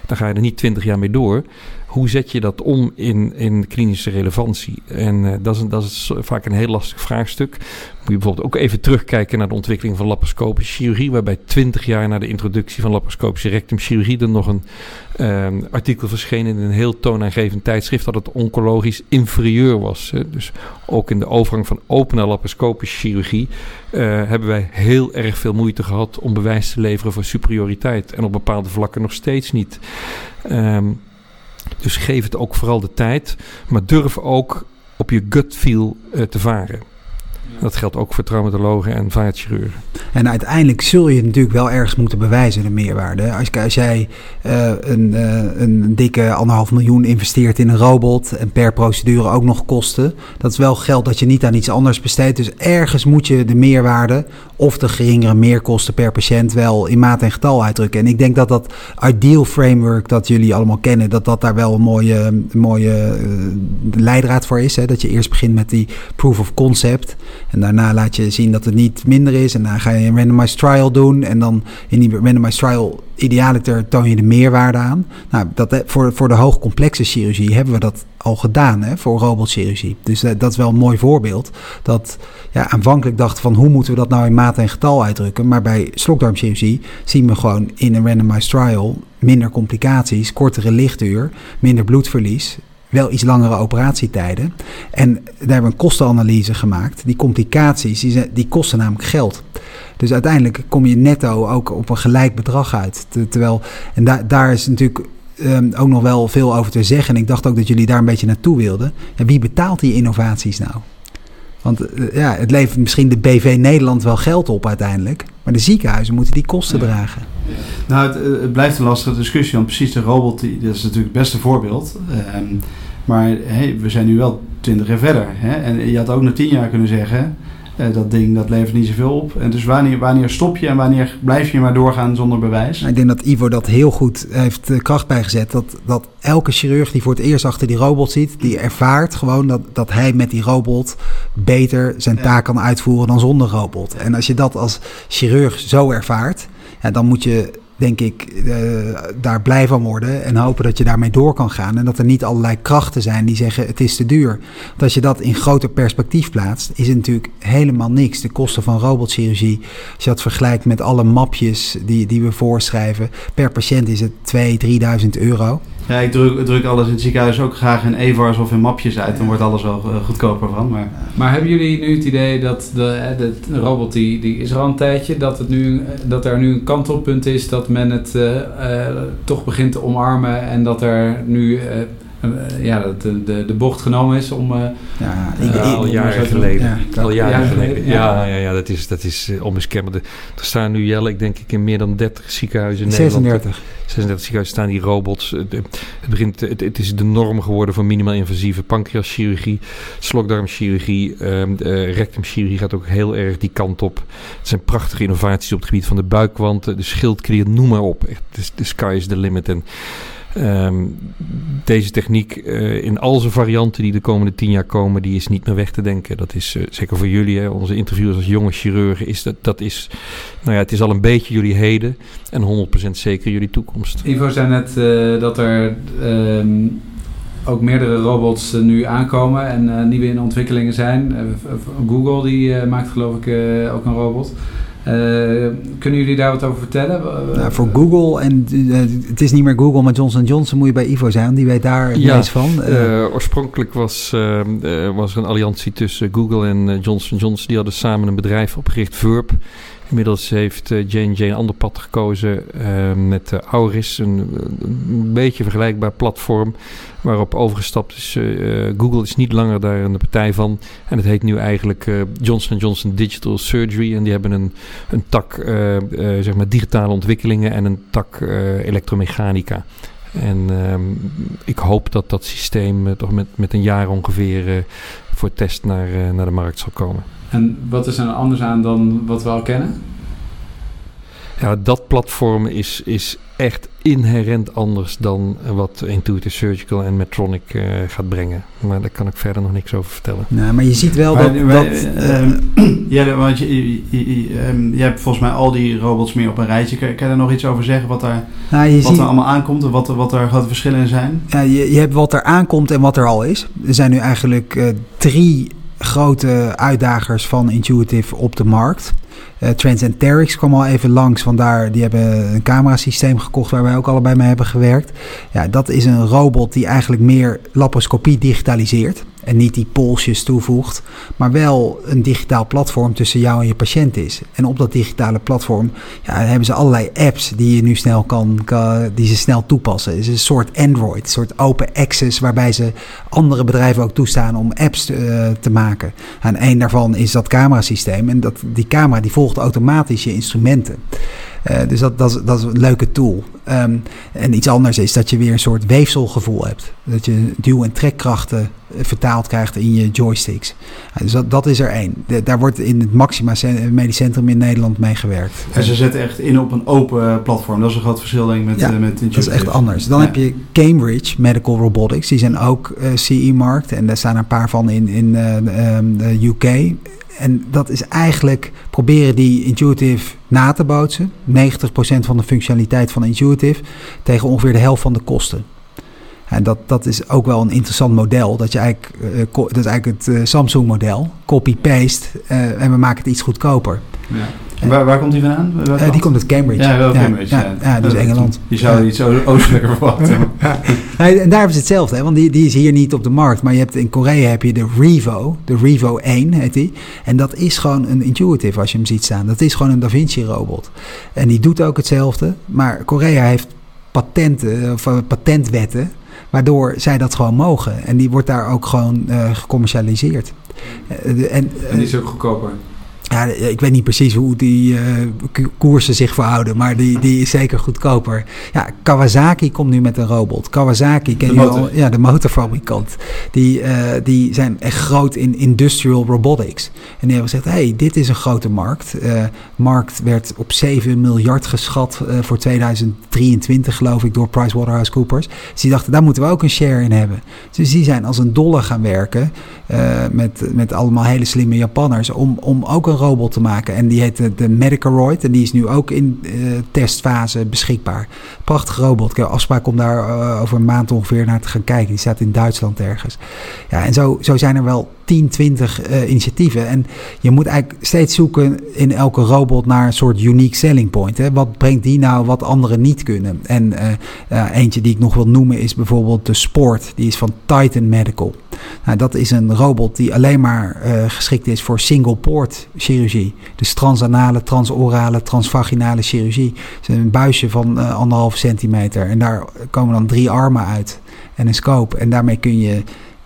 Dan ga je er niet twintig jaar mee door. Hoe zet je dat om in, in klinische relevantie? En uh, dat, is, dat is vaak een heel lastig vraagstuk. Moet je bijvoorbeeld ook even terugkijken naar de ontwikkeling van laparoscopische chirurgie, waarbij 20 jaar na de introductie van laparoscopische rectumchirurgie er nog een uh, artikel verscheen in een heel toonaangevend tijdschrift dat het oncologisch inferieur was. Dus ook in de overgang van open naar laparoscopische chirurgie uh, hebben wij heel erg veel moeite gehad om bewijs te leveren voor superioriteit. En op bepaalde vlakken nog steeds niet. Um, dus geef het ook vooral de tijd, maar durf ook op je gut feel uh, te varen. Dat geldt ook voor traumatologen en vaatchirurgen. En uiteindelijk zul je natuurlijk wel ergens moeten bewijzen de meerwaarde. Als, als jij uh, een, uh, een dikke anderhalf miljoen investeert in een robot en per procedure ook nog kosten, dat is wel geld dat je niet aan iets anders besteedt. Dus ergens moet je de meerwaarde of de geringere meerkosten per patiënt wel in maat en getal uitdrukken. En ik denk dat dat ideal framework dat jullie allemaal kennen, dat dat daar wel een mooie, mooie uh, leidraad voor is. Hè? Dat je eerst begint met die proof of concept. En daarna laat je zien dat het niet minder is. En dan ga je een randomized trial doen. En dan in die randomized trial idealiter toon je de meerwaarde aan. Nou, dat, voor, voor de hoogcomplexe chirurgie hebben we dat al gedaan hè, voor robotchirurgie. Dus dat, dat is wel een mooi voorbeeld. Dat ja, aanvankelijk dachten van hoe moeten we dat nou in maat en getal uitdrukken. Maar bij slokdarmchirurgie zien we gewoon in een randomized trial minder complicaties, kortere lichtuur, minder bloedverlies wel iets langere operatietijden. En daar hebben we een kostenanalyse gemaakt. Die complicaties, die, die kosten namelijk geld. Dus uiteindelijk kom je netto ook op een gelijk bedrag uit. Terwijl, en daar daar is natuurlijk um, ook nog wel veel over te zeggen. En ik dacht ook dat jullie daar een beetje naartoe wilden. Ja, wie betaalt die innovaties nou? Want uh, ja, het levert misschien de BV Nederland wel geld op uiteindelijk. Maar de ziekenhuizen moeten die kosten ja. dragen. Nou, het, het, blijft een lastige discussie. Want precies de robot, die, dat is natuurlijk het beste voorbeeld. Um, maar hey, we zijn nu wel twintig jaar verder. Hè? En je had ook na tien jaar kunnen zeggen... uh, dat ding dat levert niet zoveel op. En dus wanneer, wanneer stop je en wanneer blijf je maar doorgaan zonder bewijs? Ik denk dat Ivo dat heel goed heeft uh, kracht bijgezet. Dat, dat elke chirurg die voor het eerst achter die robot ziet, die ervaart gewoon dat, dat hij met die robot beter zijn taak kan uitvoeren dan zonder robot. En als je dat als chirurg zo ervaart, ja, dan moet je denk ik, uh, daar blij van worden. En hopen dat je daarmee door kan gaan. En dat er niet allerlei krachten zijn die zeggen het is te duur. Want als je dat in groter perspectief plaatst, is het natuurlijk helemaal niks. De kosten van robotchirurgie, als je dat vergelijkt met alle mapjes die, die we voorschrijven, per patiënt is het 2.000, 3.000 euro. Ja, ik druk, druk alles in het ziekenhuis ook graag in EVARs of in mapjes uit. Dan wordt alles wel uh, goedkoper van. Maar... maar hebben jullie nu het idee dat de, de, de, robot die, die is er al een tijdje, dat, het nu, dat er nu een kantelpunt is dat men het uh, uh, toch begint te omarmen en dat er nu ja, dat de, de, de bocht genomen is om... ja, al jaren geleden. Ja, al jaren geleden. Ja, ja, ja, dat is, dat is onmiskenbaar. Er staan nu, Jelle, ik denk ik in meer dan 30 ziekenhuizen in 36. Nederland. 36 ziekenhuizen staan die robots. Het, begint, het, het, is de norm geworden voor minimaal invasieve pancreaschirurgie, slokdarmchirurgie, um, uh, rectumchirurgie gaat ook heel erg die kant op. Het zijn prachtige innovaties op het gebied van de buikwand, de schildklier, noem maar op. Echt, de sky is the limit. En Um, deze techniek uh, in al zijn varianten die de komende tien jaar komen, die is niet meer weg te denken. Dat is uh, zeker voor jullie, hè, onze interviewers als jonge chirurgen, is dat, dat is, nou ja, het is al een beetje jullie heden en 100% zeker jullie toekomst. Ivo zei net uh, dat er um, ook meerdere robots nu aankomen en nieuwe in ontwikkelingen zijn. Google die maakt geloof ik ook een robot. Uh, kunnen jullie daar wat over vertellen? Nou, voor Google, en uh, het is niet meer Google, maar Johnson Johnson moet je bij Ivo zijn. Die weet daar het ja, meest van. Uh, oorspronkelijk was, was er een alliantie tussen Google en Johnson Johnson. Die hadden samen een bedrijf opgericht, Verb. Inmiddels heeft J&J een ander pad gekozen met Auris, een, een beetje vergelijkbaar platform waarop overgestapt is. Uh, Google is niet langer daar een partij van. En het heet nu eigenlijk uh, Johnson Johnson Digital Surgery. En die hebben een, een tak uh, zeg maar digitale ontwikkelingen en een tak elektromechanica. En um, ik hoop dat dat systeem toch met, met een jaar ongeveer voor test naar, naar de markt zal komen. En wat is er anders aan dan wat we al kennen? Ja, dat platform is, is echt inherent anders dan wat Intuitive Surgical en Medtronic uh, gaat brengen. Maar daar kan ik verder nog niks over vertellen. Nou, maar je ziet wel maar, dat... Maar, dat uh, ja, want je, je, je, um, je, hebt volgens mij al die robots meer op een rijtje. Kan, kan je er nog iets over zeggen wat, daar, nou, je wat ziet, er allemaal aankomt en wat, wat er grote verschillen in zijn? Ja, je, je hebt wat er aankomt en wat er al is. Er zijn nu eigenlijk uh, drie grote uitdagers van Intuitive op de markt. Uh, Transenterix kwam al even langs, want daar, die hebben een camerasysteem gekocht waar wij ook allebei mee hebben gewerkt. Ja, dat is een robot die eigenlijk meer laparoscopie digitaliseert en niet die polsjes toevoegt, maar wel een digitaal platform tussen jou en je patiënt is. En op dat digitale platform ja, hebben ze allerlei apps die je nu snel kan, kan die ze snel toepassen. Het is een soort Android, een soort open access waarbij ze andere bedrijven ook toestaan om apps te, uh, te maken. En een daarvan is dat camerasysteem en dat, die camera die volgt automatisch je instrumenten. Uh, dus dat, dat, is, dat is een leuke tool. Um, en iets anders is dat je weer een soort weefselgevoel hebt. Dat je duw- en trekkrachten vertaald krijgt in je joysticks. Dus dat, dat is er één. De, daar wordt in het Maxima Medisch Centrum in Nederland mee gewerkt. En ze zetten echt in op een open platform. Dat is een groot verschil denk ik met, ja, uh, met dat is echt anders. Dan ja. heb je Cambridge Medical Robotics. Die zijn ook CE-markt. En daar staan een paar van in, in um, de UK. En dat is eigenlijk proberen die Intuitive na te bootsen. 90% van de functionaliteit van Intuitive tegen ongeveer de helft van de kosten. En dat, dat is ook wel een interessant model. Dat, je eigenlijk, uh, dat is eigenlijk het uh, Samsung-model. Copy-paste uh, en we maken het iets goedkoper. Ja. En waar, waar komt die vandaan? Uh, die komt uit Cambridge. Ja, wel Cambridge. Ja, ja, ja dus Engeland. Je zou iets oostelijker verwachten. en daar ze hetzelfde, hè, want die, die is hier niet op de markt. Maar je hebt, in Korea heb je de Revo, de Revo 1 heet die. En dat is gewoon een Intuitive als je hem ziet staan. Dat is gewoon een Da Vinci robot. En die doet ook hetzelfde. Maar Korea heeft patenten, of patentwetten, waardoor zij dat gewoon mogen. En die wordt daar ook gewoon uh, gecommercialiseerd. Uh, en, en die is ook goedkoper. Ja, ik weet niet precies hoe die uh, koersen zich verhouden, maar die, die is zeker goedkoper. Ja, Kawasaki komt nu met een robot. Kawasaki, ken je al? Ja, de motorfabrikant. Die, uh, die zijn echt groot in industrial robotics. En die hebben gezegd, hey, dit is een grote markt. Uh, markt werd op 7 miljard geschat voor 2023, geloof ik, door PricewaterhouseCoopers. Dus die dachten, daar moeten we ook een share in hebben. Dus die zijn als een dolle gaan werken met, met allemaal hele slimme Japanners om, om ook een robot te maken. En die heet de, Medicoroid. En die is nu ook in uh, testfase beschikbaar. Prachtige robot. Ik heb afspraak om daar uh, over een maand ongeveer naar te gaan kijken. Die staat in Duitsland ergens. Ja, en zo, zo zijn er wel 10, 20 uh, initiatieven. En je moet eigenlijk steeds zoeken in elke robot naar een soort unique selling point. Hè? Wat brengt die nou wat anderen niet kunnen? En eentje die ik nog wil noemen is bijvoorbeeld de Sport. Die is van Titan Medical. Nou, dat is een robot die alleen maar geschikt is voor single poort chirurgie. Dus transanale, transorale, transvaginale chirurgie. Is een buisje van anderhalf centimeter. En daar komen dan drie armen uit en een scope. En daarmee kun je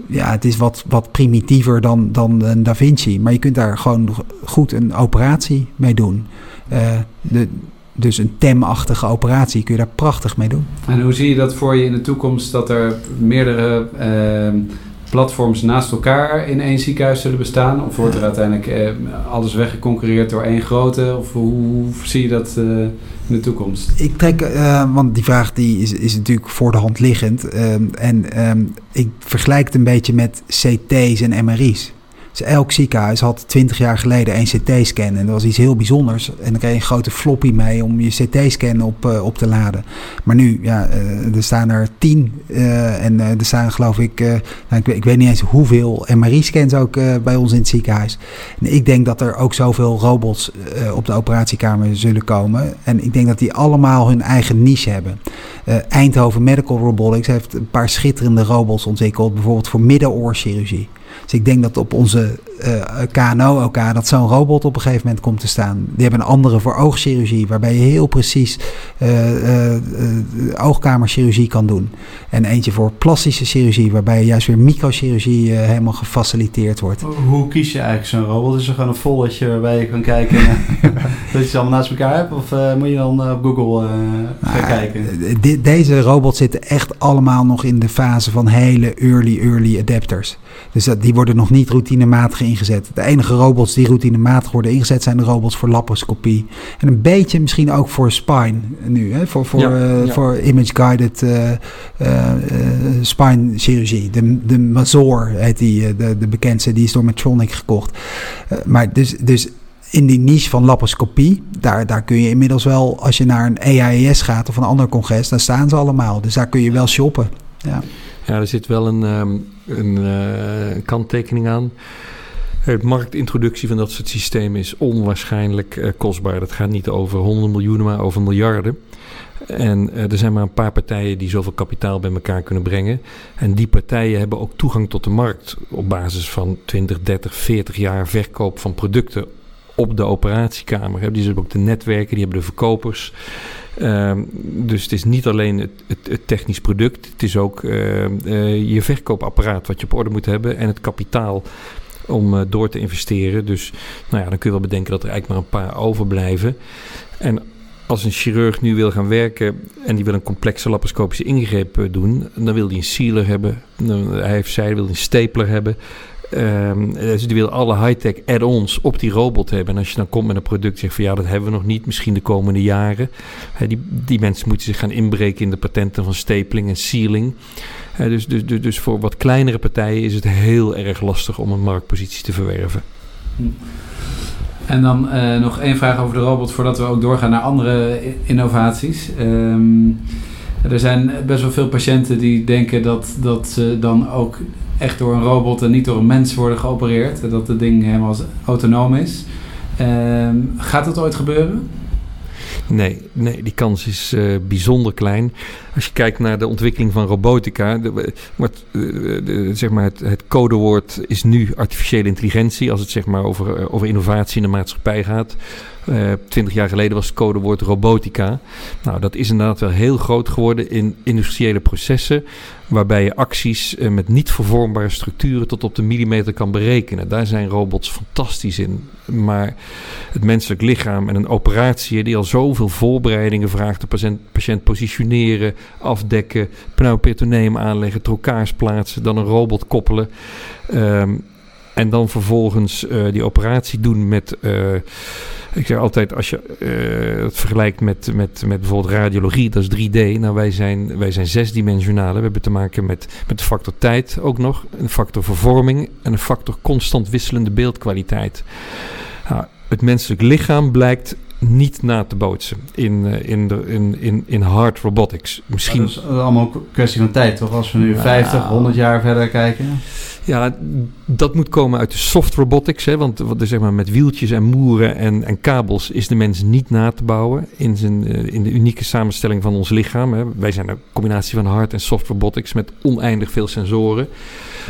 ja, het is wat, wat primitiever dan, dan een Da Vinci. Maar je kunt daar gewoon goed een operatie mee doen. Uh, de, dus een TEM-achtige operatie kun je daar prachtig mee doen. En hoe zie je dat voor je in de toekomst dat er meerdere uh, platforms naast elkaar in één ziekenhuis zullen bestaan? Of wordt er uiteindelijk eh, alles weggeconcurreerd door één grote? Of hoe, hoe zie je dat uh, de toekomst? Ik trek, uh, want die vraag die is, is natuurlijk voor de hand liggend. en um, ik vergelijk het een beetje met CT's en MRI's. Dus elk ziekenhuis had 20 jaar geleden een CT-scan. En dat was iets heel bijzonders. En dan kreeg je een grote floppy mee om je CT-scan op, uh, op te laden. Maar nu, ja, uh, er staan er 10. Uh, en er staan geloof ik, nou, ik, ik, weet niet eens hoeveel MRI-scans ook bij ons in het ziekenhuis. En ik denk dat er ook zoveel robots op de operatiekamer zullen komen. En ik denk dat die allemaal hun eigen niche hebben. Eindhoven Medical Robotics heeft een paar schitterende robots ontwikkeld. Bijvoorbeeld voor middenoorchirurgie. Dus ik denk dat op onze uh, eh, KNO elkaar dat zo'n robot op een gegeven moment komt te staan. Die hebben een andere voor oogchirurgie, waarbij je heel precies uh, uh, oogkamerchirurgie kan doen. En eentje voor plastische chirurgie, waarbij juist weer microchirurgie helemaal gefaciliteerd wordt. Hoe kies je eigenlijk zo'n robot? Is er gewoon een volletje waarbij je kan kijken dat je ze allemaal naast elkaar hebt? Of moet je dan op Google gaan nou, kijken? De, deze robots zitten echt allemaal nog in de fase van hele early, early adapters. Dus dat, die worden nog niet routinematig ingezet. De enige robots die routinematig worden ingezet zijn de robots voor laparoscopie. En een beetje misschien ook voor spine nu, hè? voor, voor, ja, uh, voor image-guided uh, uh, spine chirurgie. De, de Mazor heet die, de, de bekendste, die is door Medtronic gekocht. maar dus, dus in die niche van laparoscopie, daar, daar kun je inmiddels wel, als je naar een EAES gaat of een ander congres, daar staan ze allemaal. Dus daar kun je wel shoppen. Ja, ja er zit wel een, een, uh, een kanttekening aan. De marktintroductie van dat soort systemen is onwaarschijnlijk uh, kostbaar. Dat gaat niet over honderden miljoenen, maar over miljarden. En uh, er zijn maar een paar partijen die zoveel kapitaal bij elkaar kunnen brengen. En die partijen hebben ook toegang tot de markt op basis van 20, 30, 40 jaar verkoop van producten op de operatiekamer. Die hebben ook de netwerken, die hebben de verkopers. Uh, dus het is niet alleen het, het, technisch product, het is ook uh, uh, je verkoopapparaat wat je op orde moet hebben en het kapitaal om uh, door te investeren. Dus nou ja, dan kun je wel bedenken dat er eigenlijk maar een paar overblijven. En als een chirurg nu wil gaan werken en die wil een complexe laparoscopische ingreep uh, doen, dan wil hij een sealer hebben. hij heeft zij wil een stapler hebben. Um, dus die alle high-tech add-ons op die robot hebben. En als je dan komt met een product zegt van ja, dat hebben we nog niet, misschien de komende jaren. die, die mensen moeten zich gaan inbreken in de patenten van stapling en sealing. dus, dus, dus, dus voor wat kleinere partijen is het heel erg lastig om een marktpositie te verwerven. Hm. En dan uh, nog één vraag over de robot voordat we ook doorgaan naar andere innovaties. Um, er zijn best wel veel patiënten die denken dat, dat ze dan ook echt door een robot en niet door een mens worden geopereerd. Dat het ding helemaal autonoom is. Uh, gaat dat ooit gebeuren? Nee, nee, die kans is uh, bijzonder klein. als je kijkt naar de ontwikkeling van robotica, zeg maar het, het, codewoord is nu artificiële intelligentie, als het zeg maar over, over innovatie in de maatschappij gaat. Eh, twintig jaar geleden was het codewoord robotica. Nou, dat is inderdaad wel heel groot geworden in industriële processen, waarbij je acties uh, met niet vervormbare structuren tot op de millimeter kan berekenen. Daar zijn robots fantastisch in. Maar het menselijk lichaam en een operatie die al zoveel voorbereidingen vraagt, de patiënt, positioneren, afdekken, pneumoperitoneum aanleggen, trokkaars plaatsen, dan een robot koppelen. Um, en dan vervolgens uh, die operatie doen met ik zeg altijd, als je uh, het vergelijkt met, met, met bijvoorbeeld radiologie, dat is 3D. Nou, wij zijn, wij zijn zesdimensionale. We hebben te maken met, met de factor tijd ook nog, een factor vervorming en een factor constant wisselende beeldkwaliteit. Nou, het menselijk lichaam blijkt niet na te bootsen in, uh, in, de, in, in, in hard robotics. Misschien... dat is allemaal een kwestie van tijd, toch? Als we nu 50, 100 jaar verder kijken. Ja, dat moet komen uit de soft robotics. Hè, want wat, zeg maar, met wieltjes en moeren en, en kabels is de mens niet na te bouwen. In, zijn, uh, in de unieke samenstelling van ons lichaam. Hè. Wij zijn een combinatie van hard en soft robotics met oneindig veel sensoren.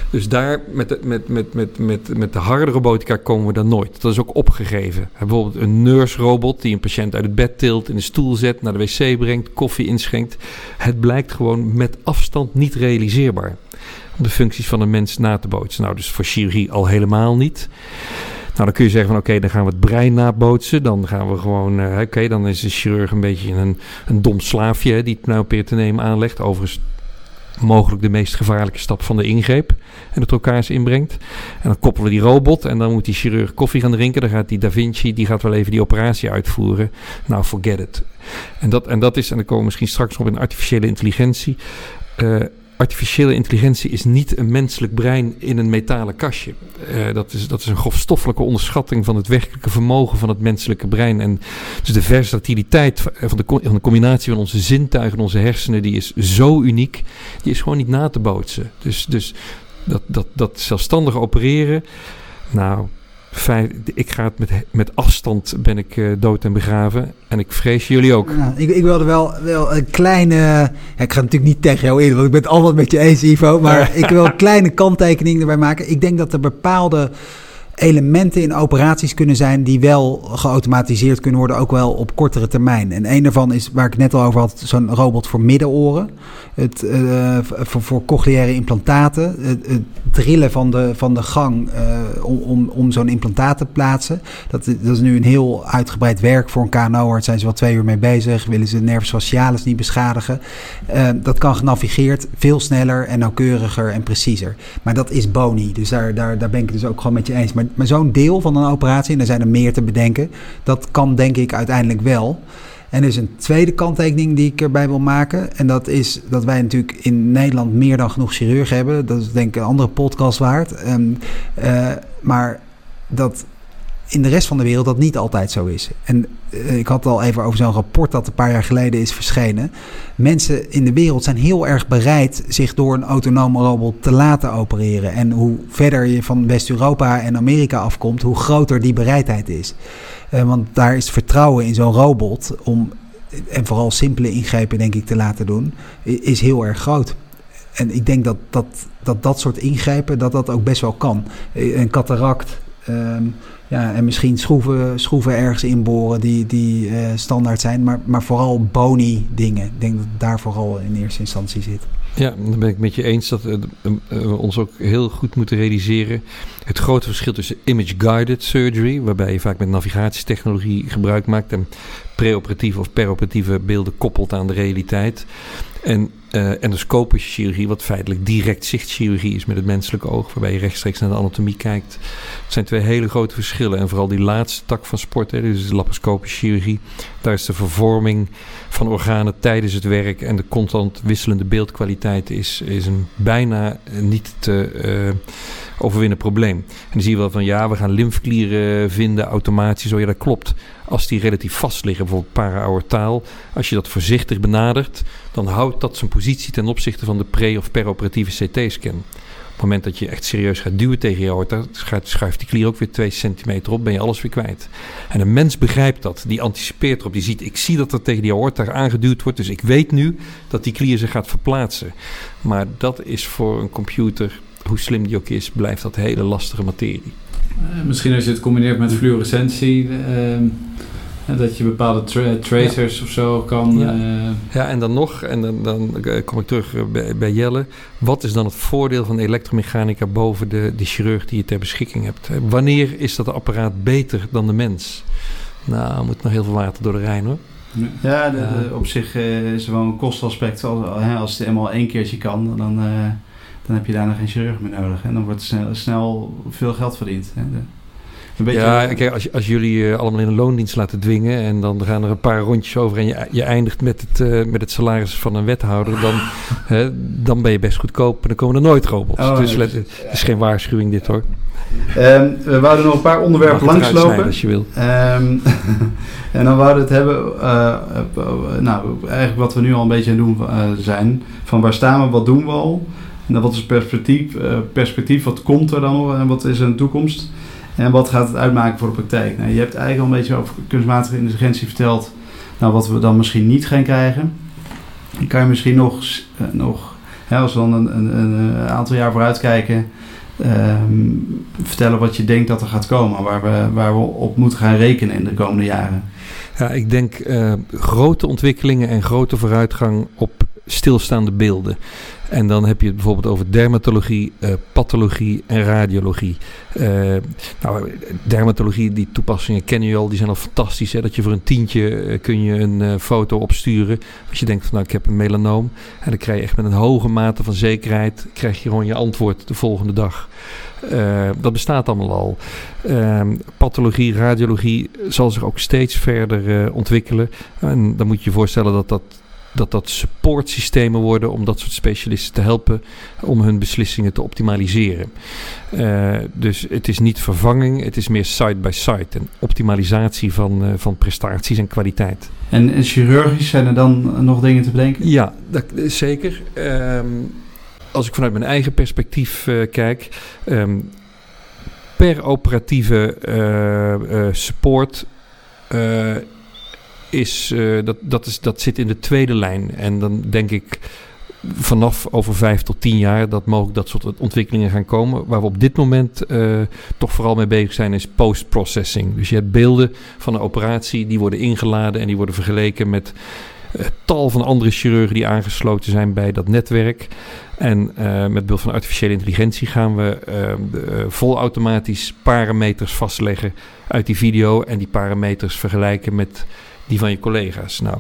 Dus daar met de, met, met, met, met, met de harde robotica komen we dan nooit. Dat is ook opgegeven. Bijvoorbeeld een nurse robot die een patiënt uit het bed tilt, in de stoel zet, naar de wc brengt, koffie inschenkt. Het blijkt gewoon met afstand niet realiseerbaar om de functies van een mens na te bootsen. Nou, dus voor chirurgie al helemaal niet. Nou, dan kun je zeggen van oké, dan gaan we het brein nabootsen. Dan gaan we gewoon, uh, oké, dan is de chirurg een beetje een, een dom slaafje die het pneumoperitoneum aanlegt. Overigens mogelijk de meest gevaarlijke stap van de ingreep. En het elkaars inbrengt. En dan koppelen we die robot en dan moet die chirurg koffie gaan drinken. Dan gaat die Da Vinci, die gaat wel even die operatie uitvoeren. Nou, forget it. En dat, en dat is, en dan komen we misschien straks op in artificiële intelligentie. Uh, artificiële intelligentie is niet een menselijk brein in een metalen kastje. Uh, dat, is, dat is een grofstoffelijke onderschatting van het werkelijke vermogen van het menselijke brein. En dus de versatiliteit van de, van de combinatie van onze zintuigen en onze hersenen, die is zo uniek, die is gewoon niet na te bootsen. Dus, dus dat, dat, dat zelfstandig opereren, nou, ik ga het met, met afstand ben ik uh, dood en begraven. En ik vrees jullie ook. Ik, ik wilde wel, wel een kleine... Ja, ik ga natuurlijk niet tegen jou in, want ik ben het allemaal met je eens, Ivo. Maar ik wil een kleine kanttekening erbij maken. Ik denk dat er bepaalde elementen in operaties kunnen zijn die wel geautomatiseerd kunnen worden, ook wel op kortere termijn. En een daarvan is waar ik net al over had, zo'n robot voor middenoren. Het, uh, voor, cochleaire implantaten. Het, drillen van de, van de gang uh, om, om, zo'n implantaat te plaatsen. Dat, dat is nu een heel uitgebreid werk voor een KNO. Daar zijn ze wel twee uur mee bezig. Willen ze nervus facialis niet beschadigen. Uh, dat kan genavigeerd veel sneller en nauwkeuriger en preciezer. Maar dat is boni. Dus daar, daar, daar ben ik dus ook gewoon met je eens. Maar maar, zo'n deel van een operatie, en er zijn er meer te bedenken, dat kan denk ik uiteindelijk wel. En er is een tweede kanttekening die ik erbij wil maken. En dat is dat wij natuurlijk in Nederland meer dan genoeg chirurgen hebben. Dat is denk ik een andere podcast waard. Um, uh, maar dat in de rest van de wereld dat niet altijd zo is. En uh, ik had al even over zo'n rapport dat een paar jaar geleden is verschenen. Mensen in de wereld zijn heel erg bereid zich door een autonome robot te laten opereren. En hoe verder je van West-Europa en Amerika afkomt, hoe groter die bereidheid is. Uh, want daar is vertrouwen in zo'n robot om, en vooral simpele ingrepen denk ik te laten doen, is heel erg groot. En ik denk dat dat, dat, dat soort ingrepen, dat dat ook best wel kan. Een cataract... Um, ja, en misschien schroeven, schroeven ergens inboren die, die uh, standaard zijn. Maar, maar vooral boni dingen. Ik denk dat daar vooral in eerste instantie zit. Ja, dan ben ik met je eens dat uh, we ons ook heel goed moeten realiseren. Het grote verschil tussen image-guided surgery, waarbij je vaak met navigatietechnologie gebruik maakt en preoperatieve of peroperatieve beelden koppelt aan de realiteit. En uh, endoscopische chirurgie, wat feitelijk direct zichtchirurgie is met het menselijke oog, waarbij je rechtstreeks naar de anatomie kijkt. Het zijn twee hele grote verschillen. En vooral die laatste tak van sport, hè, dus de laparoscopische chirurgie, daar is de vervorming van organen tijdens het werk en de constant wisselende beeldkwaliteit is, is een bijna niet te uh, overwinnen probleem. En dan zie je wel van ja, we gaan lymfeklieren vinden automatisch. Oh ja, dat klopt. Als die relatief vast liggen, bijvoorbeeld para-aortaal, als je dat voorzichtig benadert, dan houdt dat zijn positie ten opzichte van de pre- of peroperatieve CT-scan. het moment dat je echt serieus gaat duwen tegen je aorta, schuift die klier ook weer 2 centimeter op, ben je alles weer kwijt. En een mens begrijpt dat, die anticipeert erop, die ziet, ik zie dat er tegen die aorta aangeduwd wordt, dus ik weet nu dat die klier zich gaat verplaatsen. Maar dat is voor een computer, hoe slim die ook is, blijft dat hele lastige materie. Uh, misschien als je het combineert met fluorescentie, uh, dat je bepaalde tra tracers of zo kan. Ja. Uh... ja, en dan nog, en dan, dan kom ik terug bij, bij, Jelle. Wat is dan het voordeel van elektromechanica boven de, de chirurg die je ter beschikking hebt? Wanneer is dat apparaat beter dan de mens? Nou, moet nog heel veel water door de Rijn hoor. Ja, de, de, op zich uh, is er wel een kostaspect. Als, als het eenmaal één keertje kan, dan, uh, dan heb je daarna geen chirurg meer nodig. En dan wordt snel, snel veel geld verdiend. Hè. Ja, kijk, als, als jullie uh, allemaal in een loondienst laten dwingen en dan gaan er een paar rondjes over en je, je eindigt met het, uh, met het salaris van een wethouder, dan, dan ben je best goedkoop en dan komen er nooit robots. Oh, dus het is geen waarschuwing dit hoor. Um, we wouden nog een paar onderwerpen langslopen. als je wil. Um, en dan wouden we het hebben, nou eigenlijk wat we nu al een beetje aan doen zijn, van waar staan we, wat doen we al? En wat is perspectief, perspectief, wat komt er dan nog en wat is er in de toekomst? En wat gaat het uitmaken voor de praktijk? Nou, je hebt eigenlijk al een beetje over kunstmatige intelligentie verteld. Nou, wat we dan misschien niet gaan krijgen. Kan je misschien nog, uh, nog als we dan een, een, een aantal jaar vooruit kijken, ehm, vertellen wat je denkt dat er gaat komen, waar we, waar we op moeten gaan rekenen in de komende jaren. Ja, ik denk uh, grote ontwikkelingen en grote vooruitgang op stilstaande beelden. En dan heb je het bijvoorbeeld over dermatologie, uh, pathologie en radiologie. Uh, nou, dermatologie, die toepassingen kennen je al, die zijn al fantastisch. Hè? Dat je voor een tientje uh, kun je een foto opsturen. Als je denkt van nou, ik heb een melanoom. En dan krijg je echt met een hoge mate van zekerheid, krijg je gewoon je antwoord de volgende dag. dat bestaat allemaal al. Ehm, pathologie, radiologie zal zich ook steeds verder ontwikkelen. En dan moet je je voorstellen dat dat dat dat supportsystemen worden om dat soort specialisten te helpen om hun beslissingen te optimaliseren. Uh, dus het is niet vervanging, het is meer side-by-side en optimalisatie van, uh, van prestaties en kwaliteit. En, en, chirurgisch zijn er dan nog dingen te bedenken? Ja, dat, zeker. Um, als ik vanuit mijn eigen perspectief uh, kijk. Um, per operatieve support is, uh, dat, dat, is, dat zit in de tweede lijn. En dan denk ik vanaf over vijf tot tien jaar dat mogelijk dat soort ontwikkelingen gaan komen. Waar we op dit moment uh, toch vooral mee bezig zijn is post-processing. Dus je hebt beelden van een operatie, die worden ingeladen en die worden vergeleken met uh, tal van andere chirurgen die aangesloten zijn bij dat netwerk. En met behulp van artificiële intelligentie gaan we volautomatisch parameters vastleggen uit die video en die parameters vergelijken met die van je collega's. Nou,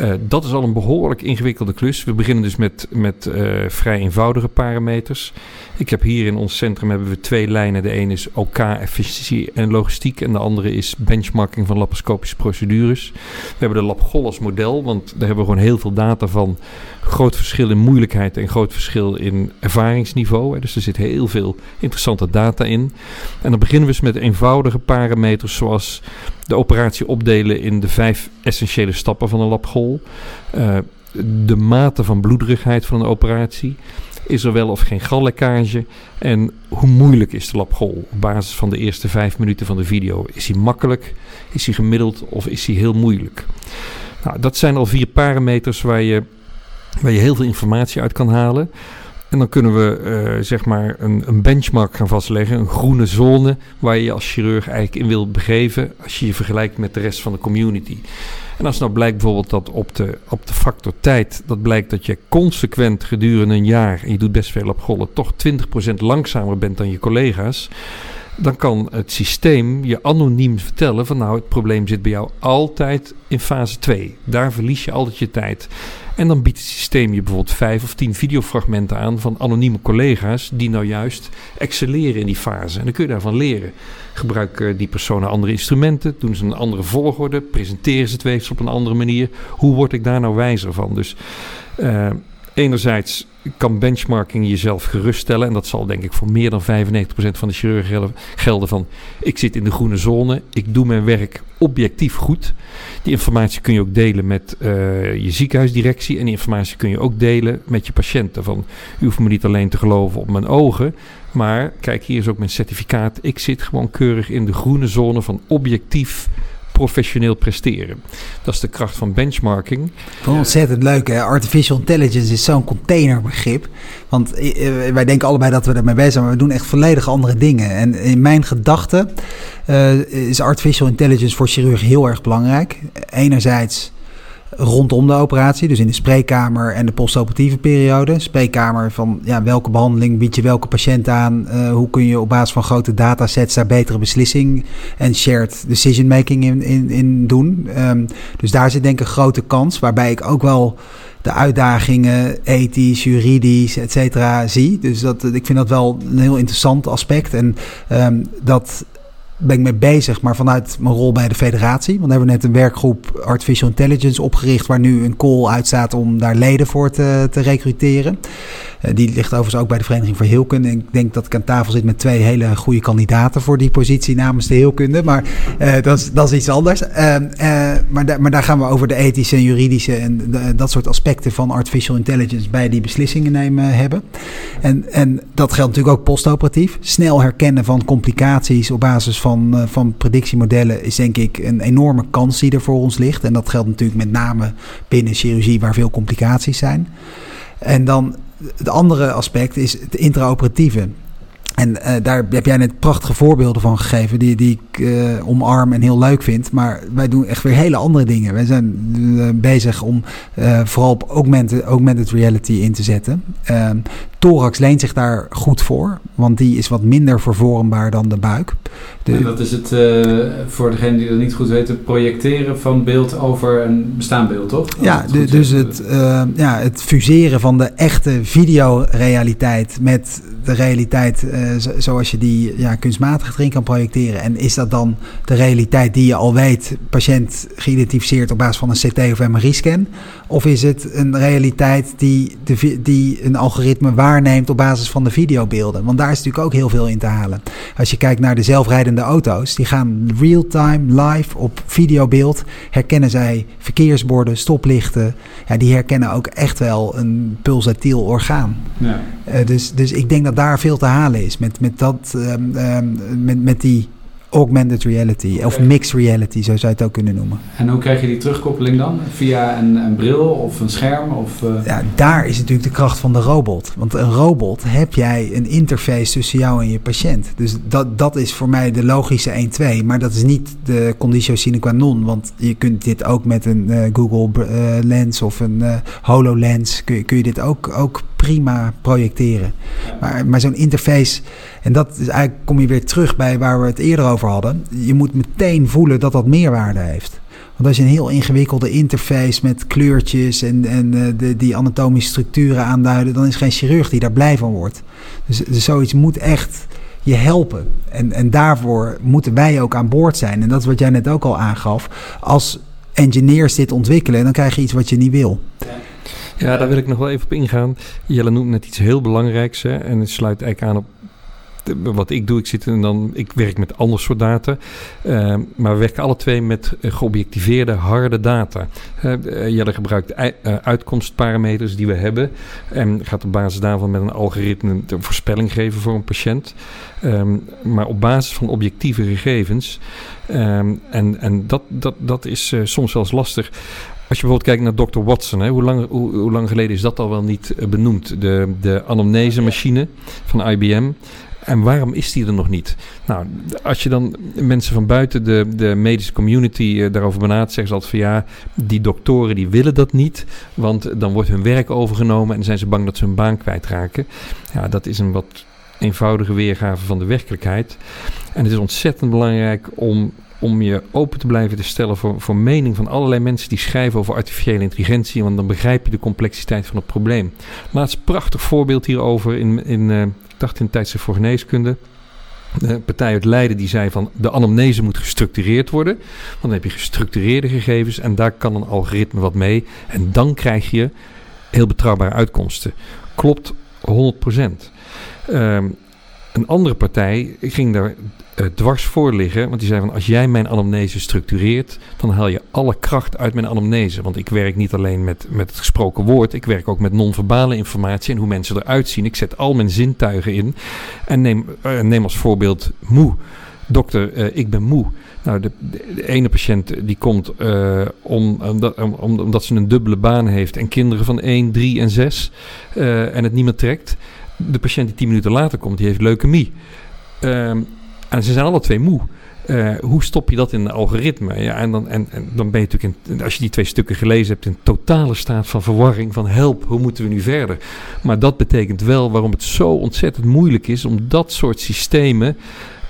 uh, dat is al een behoorlijk ingewikkelde klus. We beginnen dus met, met uh, vrij eenvoudige parameters. Ik heb hier in ons centrum hebben we twee lijnen. De ene is OK, efficiëntie en logistiek. En de andere is benchmarking van laparoscopische procedures. We hebben de LabGolles model, want daar hebben we gewoon heel veel data van. Groot verschil in moeilijkheid en groot verschil in ervaringsniveau. Dus er zit heel veel interessante data in. En dan beginnen we dus met eenvoudige parameters zoals de operatie opdelen in de vijf essentiële stappen van een labgol. Uh, de mate van bloederigheid van een operatie. Is er wel of geen gallekkage? En hoe moeilijk is de labgol op basis van de eerste vijf minuten van de video? Is hij makkelijk? Is hij gemiddeld? Of is hij heel moeilijk? Nou, dat zijn al vier parameters waar je, waar je heel veel informatie uit kan halen. En dan kunnen we uh, zeg maar een, een, benchmark gaan vastleggen, een groene zone waar je als chirurg eigenlijk in wilt begeven als je je vergelijkt met de rest van de community. En als nou blijkt bijvoorbeeld dat op de, op de factor tijd, dat blijkt dat je consequent gedurende een jaar, en je doet best veel op gollen, toch 20% langzamer bent dan je collega's dan kan het systeem je anoniem vertellen van nou het probleem zit bij jou altijd in fase 2. Daar verlies je altijd je tijd. En dan biedt het systeem je bijvoorbeeld vijf of tien videofragmenten aan van anonieme collega's die nou juist excelleren in die fase. En dan kun je daarvan leren. Gebruiken die personen andere instrumenten? Doen ze een andere volgorde? Presenteren ze het weefsel op een andere manier? Hoe word ik daar nou wijzer van? Dus uh, enerzijds kan benchmarking jezelf geruststellen. En dat zal denk ik voor meer dan 95% van de chirurgen gelden van... ik zit in de groene zone, ik doe mijn werk objectief goed. Die informatie kun je ook delen met uh, je ziekenhuisdirectie... en die informatie kun je ook delen met je patiënten. Van, u hoeft me niet alleen te geloven op mijn ogen... maar kijk, hier is ook mijn certificaat. Ik zit gewoon keurig in de groene zone van objectief professioneel presteren. Dat is de kracht van benchmarking. Ontzettend leuk hè. Artificial intelligence is zo'n containerbegrip. Want eh, eh, wij denken allebei dat we ermee bezig zijn, maar we doen echt volledig andere dingen. En in mijn gedachten uh, is artificial intelligence voor chirurgen heel erg belangrijk. Enerzijds rondom de operatie, dus in de spreekkamer en de postoperatieve periode. Spreekkamer van ja, welke behandeling bied je welke patiënt aan? Uh, hoe kun je op basis van grote datasets daar betere beslissing en shared decision making in, in, in doen? Um, dus daar zit denk ik een grote kans, waarbij ik ook wel de uitdagingen, ethisch, juridisch, et cetera, zie. Dus dat, ik vind dat wel een heel interessant aspect. En um, dat ben ik mee bezig, maar vanuit mijn rol bij de federatie. Want we hebben net een werkgroep Artificial Intelligence opgericht, waar nu een call uitstaat om daar leden voor te, te recruteren. Uh, die ligt overigens ook bij de Vereniging voor Heelkunde. ik denk dat ik aan tafel zit met twee hele goede kandidaten voor die positie namens de heelkunde. Maar uh, dat, is, dat is iets anders. Uh, maar, maar daar gaan we over de ethische en juridische en dat soort aspecten van artificial intelligence bij die beslissingen nemen hebben. En, en dat geldt natuurlijk ook postoperatief. Snel herkennen van complicaties op basis van, van predictiemodellen is denk ik een enorme kans die er voor ons ligt. En dat geldt natuurlijk met name binnen chirurgie waar veel complicaties zijn. En dan het andere aspect is het intraoperatieve. En uh, daar heb jij net prachtige voorbeelden van gegeven, die, die ik uh, omarm en heel leuk vind. Maar wij doen echt weer hele andere dingen. Wij zijn uh, bezig om vooral op augmented, augmented reality in te zetten. Ehm, thorax leent zich daar goed voor, want die is wat minder vervormbaar dan de buik. De, en dat is het, voor degene die dat niet goed weten, projecteren van beeld over een bestaand beeld, toch? ja, het de, dus het, ja, het fuseren van de echte videorealiteit met de realiteit zoals je die ja, kunstmatig erin kan projecteren. En is dat dan de realiteit die je al weet, patiënt geïdentificeerd op basis van een CT of MRI-scan? Of is het een realiteit die, de, die een algoritme waarneemt op basis van de videobeelden? Want daar is natuurlijk ook heel veel in te halen. Als je kijkt naar de zelfrijdende auto's, die gaan real-time, live op videobeeld, herkennen zij verkeersborden, stoplichten. Ja, die herkennen ook echt wel een pulsatiel orgaan. Ja. Uh, dus, dus ik denk dat daar veel te halen is met, met, dat, um, met, met die augmented reality okay. of mixed reality, zo zou je het ook kunnen noemen. En hoe krijg je die terugkoppeling dan? Via een, een bril of een scherm? Of, uh... Ja, daar is natuurlijk de kracht van de robot. Want een robot heb jij een interface tussen jou en je patiënt. Dus dat, dat is voor mij de logische 1-2. Maar dat is niet de conditio sine qua non. Want je kunt dit ook met een uh, Google uh, Lens of een HoloLens... kun je, kun je dit ook, ook prima projecteren. Maar, maar zo'n interface, en dat is eigenlijk, kom je weer terug bij waar we het eerder over hadden. Je moet meteen voelen dat dat meerwaarde heeft. Want als je een heel ingewikkelde interface met kleurtjes en, en uh, de, die anatomische structuren aanduiden, dan is geen chirurg die daar blij van wordt. Dus, dus zoiets moet echt je helpen. En, en daarvoor moeten wij ook aan boord zijn. En dat is wat jij net ook al aangaf. Als engineers dit ontwikkelen, dan krijg je iets wat je niet wil. Ja, daar wil ik nog wel even op ingaan. Jelle noemt net iets heel belangrijks. En het sluit eigenlijk aan op wat ik doe, ik, zit en dan, ik werk met ander soort data. Uh, maar we werken alle twee met geobjectiveerde harde data. Uh, Jelle gebruikt uitkomstparameters die we hebben. En gaat op basis daarvan met een algoritme een voorspelling geven voor een patiënt. Um, maar op basis van objectieve gegevens. Um, en en dat, dat, dat is soms wel eens lastig. Als je bijvoorbeeld kijkt naar Dr. Watson, hè, hoe, lang, hoe, lang geleden is dat al wel niet benoemd? De, de anamnese machine van IBM. En waarom is die er nog niet? Nou, als je dan mensen van buiten de, de medische community uh, daarover benadert, zeggen ze altijd van ja, die doktoren die willen dat niet, want dan wordt hun werk overgenomen en zijn ze bang dat ze hun baan kwijtraken. Ja, dat is een wat eenvoudige weergave van de werkelijkheid. En het is ontzettend belangrijk om om je open te blijven te stellen voor, voor mening van allerlei mensen die schrijven over artificiële intelligentie, want dan begrijp je de complexiteit van het probleem. Laatst prachtig voorbeeld hierover in, in ik dacht in tijdse voor geneeskunde. De partij uit Leiden die zei van de anamnese moet gestructureerd worden. Want dan heb je gestructureerde gegevens en daar kan een algoritme wat mee. En dan krijg je heel betrouwbare uitkomsten. Klopt 100%. Um, een andere partij ging daar uh, dwars voor liggen. Want die zei van als jij mijn anamnese structureert, dan haal je alle kracht uit mijn anamnese. Want ik werk niet alleen met, met het gesproken woord, ik werk ook met non-verbale informatie en hoe mensen eruit zien. Ik zet al mijn zintuigen in. En neem, neem als voorbeeld moe. Dokter, uh, ik ben moe. Nou, de, ene patiënt die komt om, omdat, om, omdat ze een dubbele baan heeft en kinderen van 1, 3 en 6 uh, en het niet meer trekt. De patiënt die 10 minuten later komt, die heeft leukemie. Um, en ze zijn alle twee moe. Uh, hoe stop je dat in een algoritme? Ja, en, dan, en, en dan ben je natuurlijk, in, als je die twee stukken gelezen hebt, in totale staat van verwarring. Van help, hoe moeten we nu verder? Maar dat betekent wel waarom het zo ontzettend moeilijk is om dat soort systemen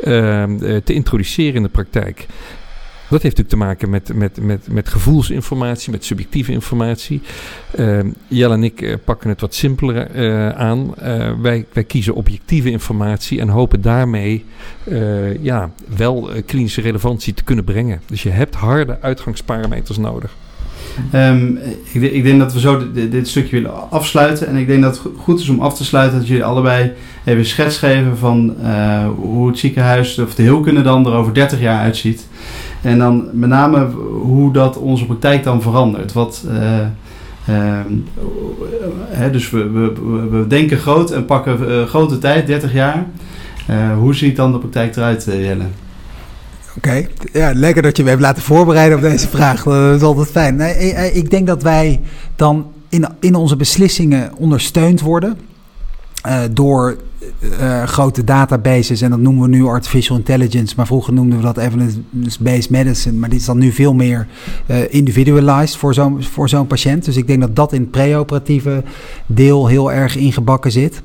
uh, te introduceren in de praktijk. Dat heeft natuurlijk te maken met, met, met, met gevoelsinformatie, met subjectieve informatie. Uh, Jelle en ik uh, pakken het wat simpeler uh, aan. wij, wij kiezen objectieve informatie en hopen daarmee ja, wel klinische relevantie te kunnen brengen. Dus je hebt harde uitgangsparameters nodig. Um, ik, ik, denk dat we zo dit, stukje willen afsluiten. En ik denk dat het goed is om af te sluiten dat jullie allebei even schets geven van hoe het ziekenhuis of de heelkunde dan er over 30 jaar uitziet. En dan met name hoe dat onze praktijk dan verandert. Wat, uh, uh, hè, dus we, denken groot en pakken grote tijd, 30 jaar. hoe ziet dan de praktijk eruit, Jelle? Oké, ja, lekker dat je me hebt laten voorbereiden op deze vraag. Dat is altijd fijn. Nee, ik denk dat wij dan in, in onze beslissingen ondersteund worden door uh, grote databases. En dat noemen we nu artificial intelligence. Maar vroeger noemden we dat evidence-based medicine. Maar dit is dan nu veel meer uh, individualized voor zo'n voor patiënt. Dus ik denk dat dat in het preoperatieve deel heel erg ingebakken zit.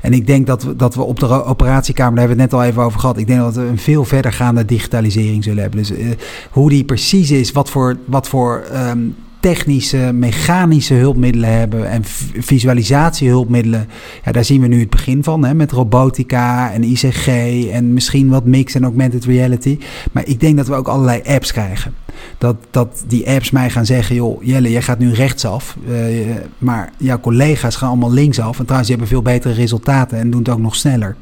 En ik denk dat we, dat we op de operatiekamer, daar hebben we het net al even over gehad. Ik denk dat we een veel verdergaande digitalisering zullen hebben. Dus uh, hoe die precies is, wat voor, wat voor um, technische, mechanische hulpmiddelen hebben en visualisatiehulpmiddelen. Ja, daar zien we nu het begin van, hè, met robotica en ICG en misschien wat mix en augmented reality. Maar ik denk dat we ook allerlei apps krijgen. Dat, dat die apps mij gaan zeggen, joh, Jelle, jij gaat nu rechtsaf, uh, maar jouw collega's gaan allemaal linksaf. En trouwens, die hebben veel betere resultaten en doen het ook nog sneller.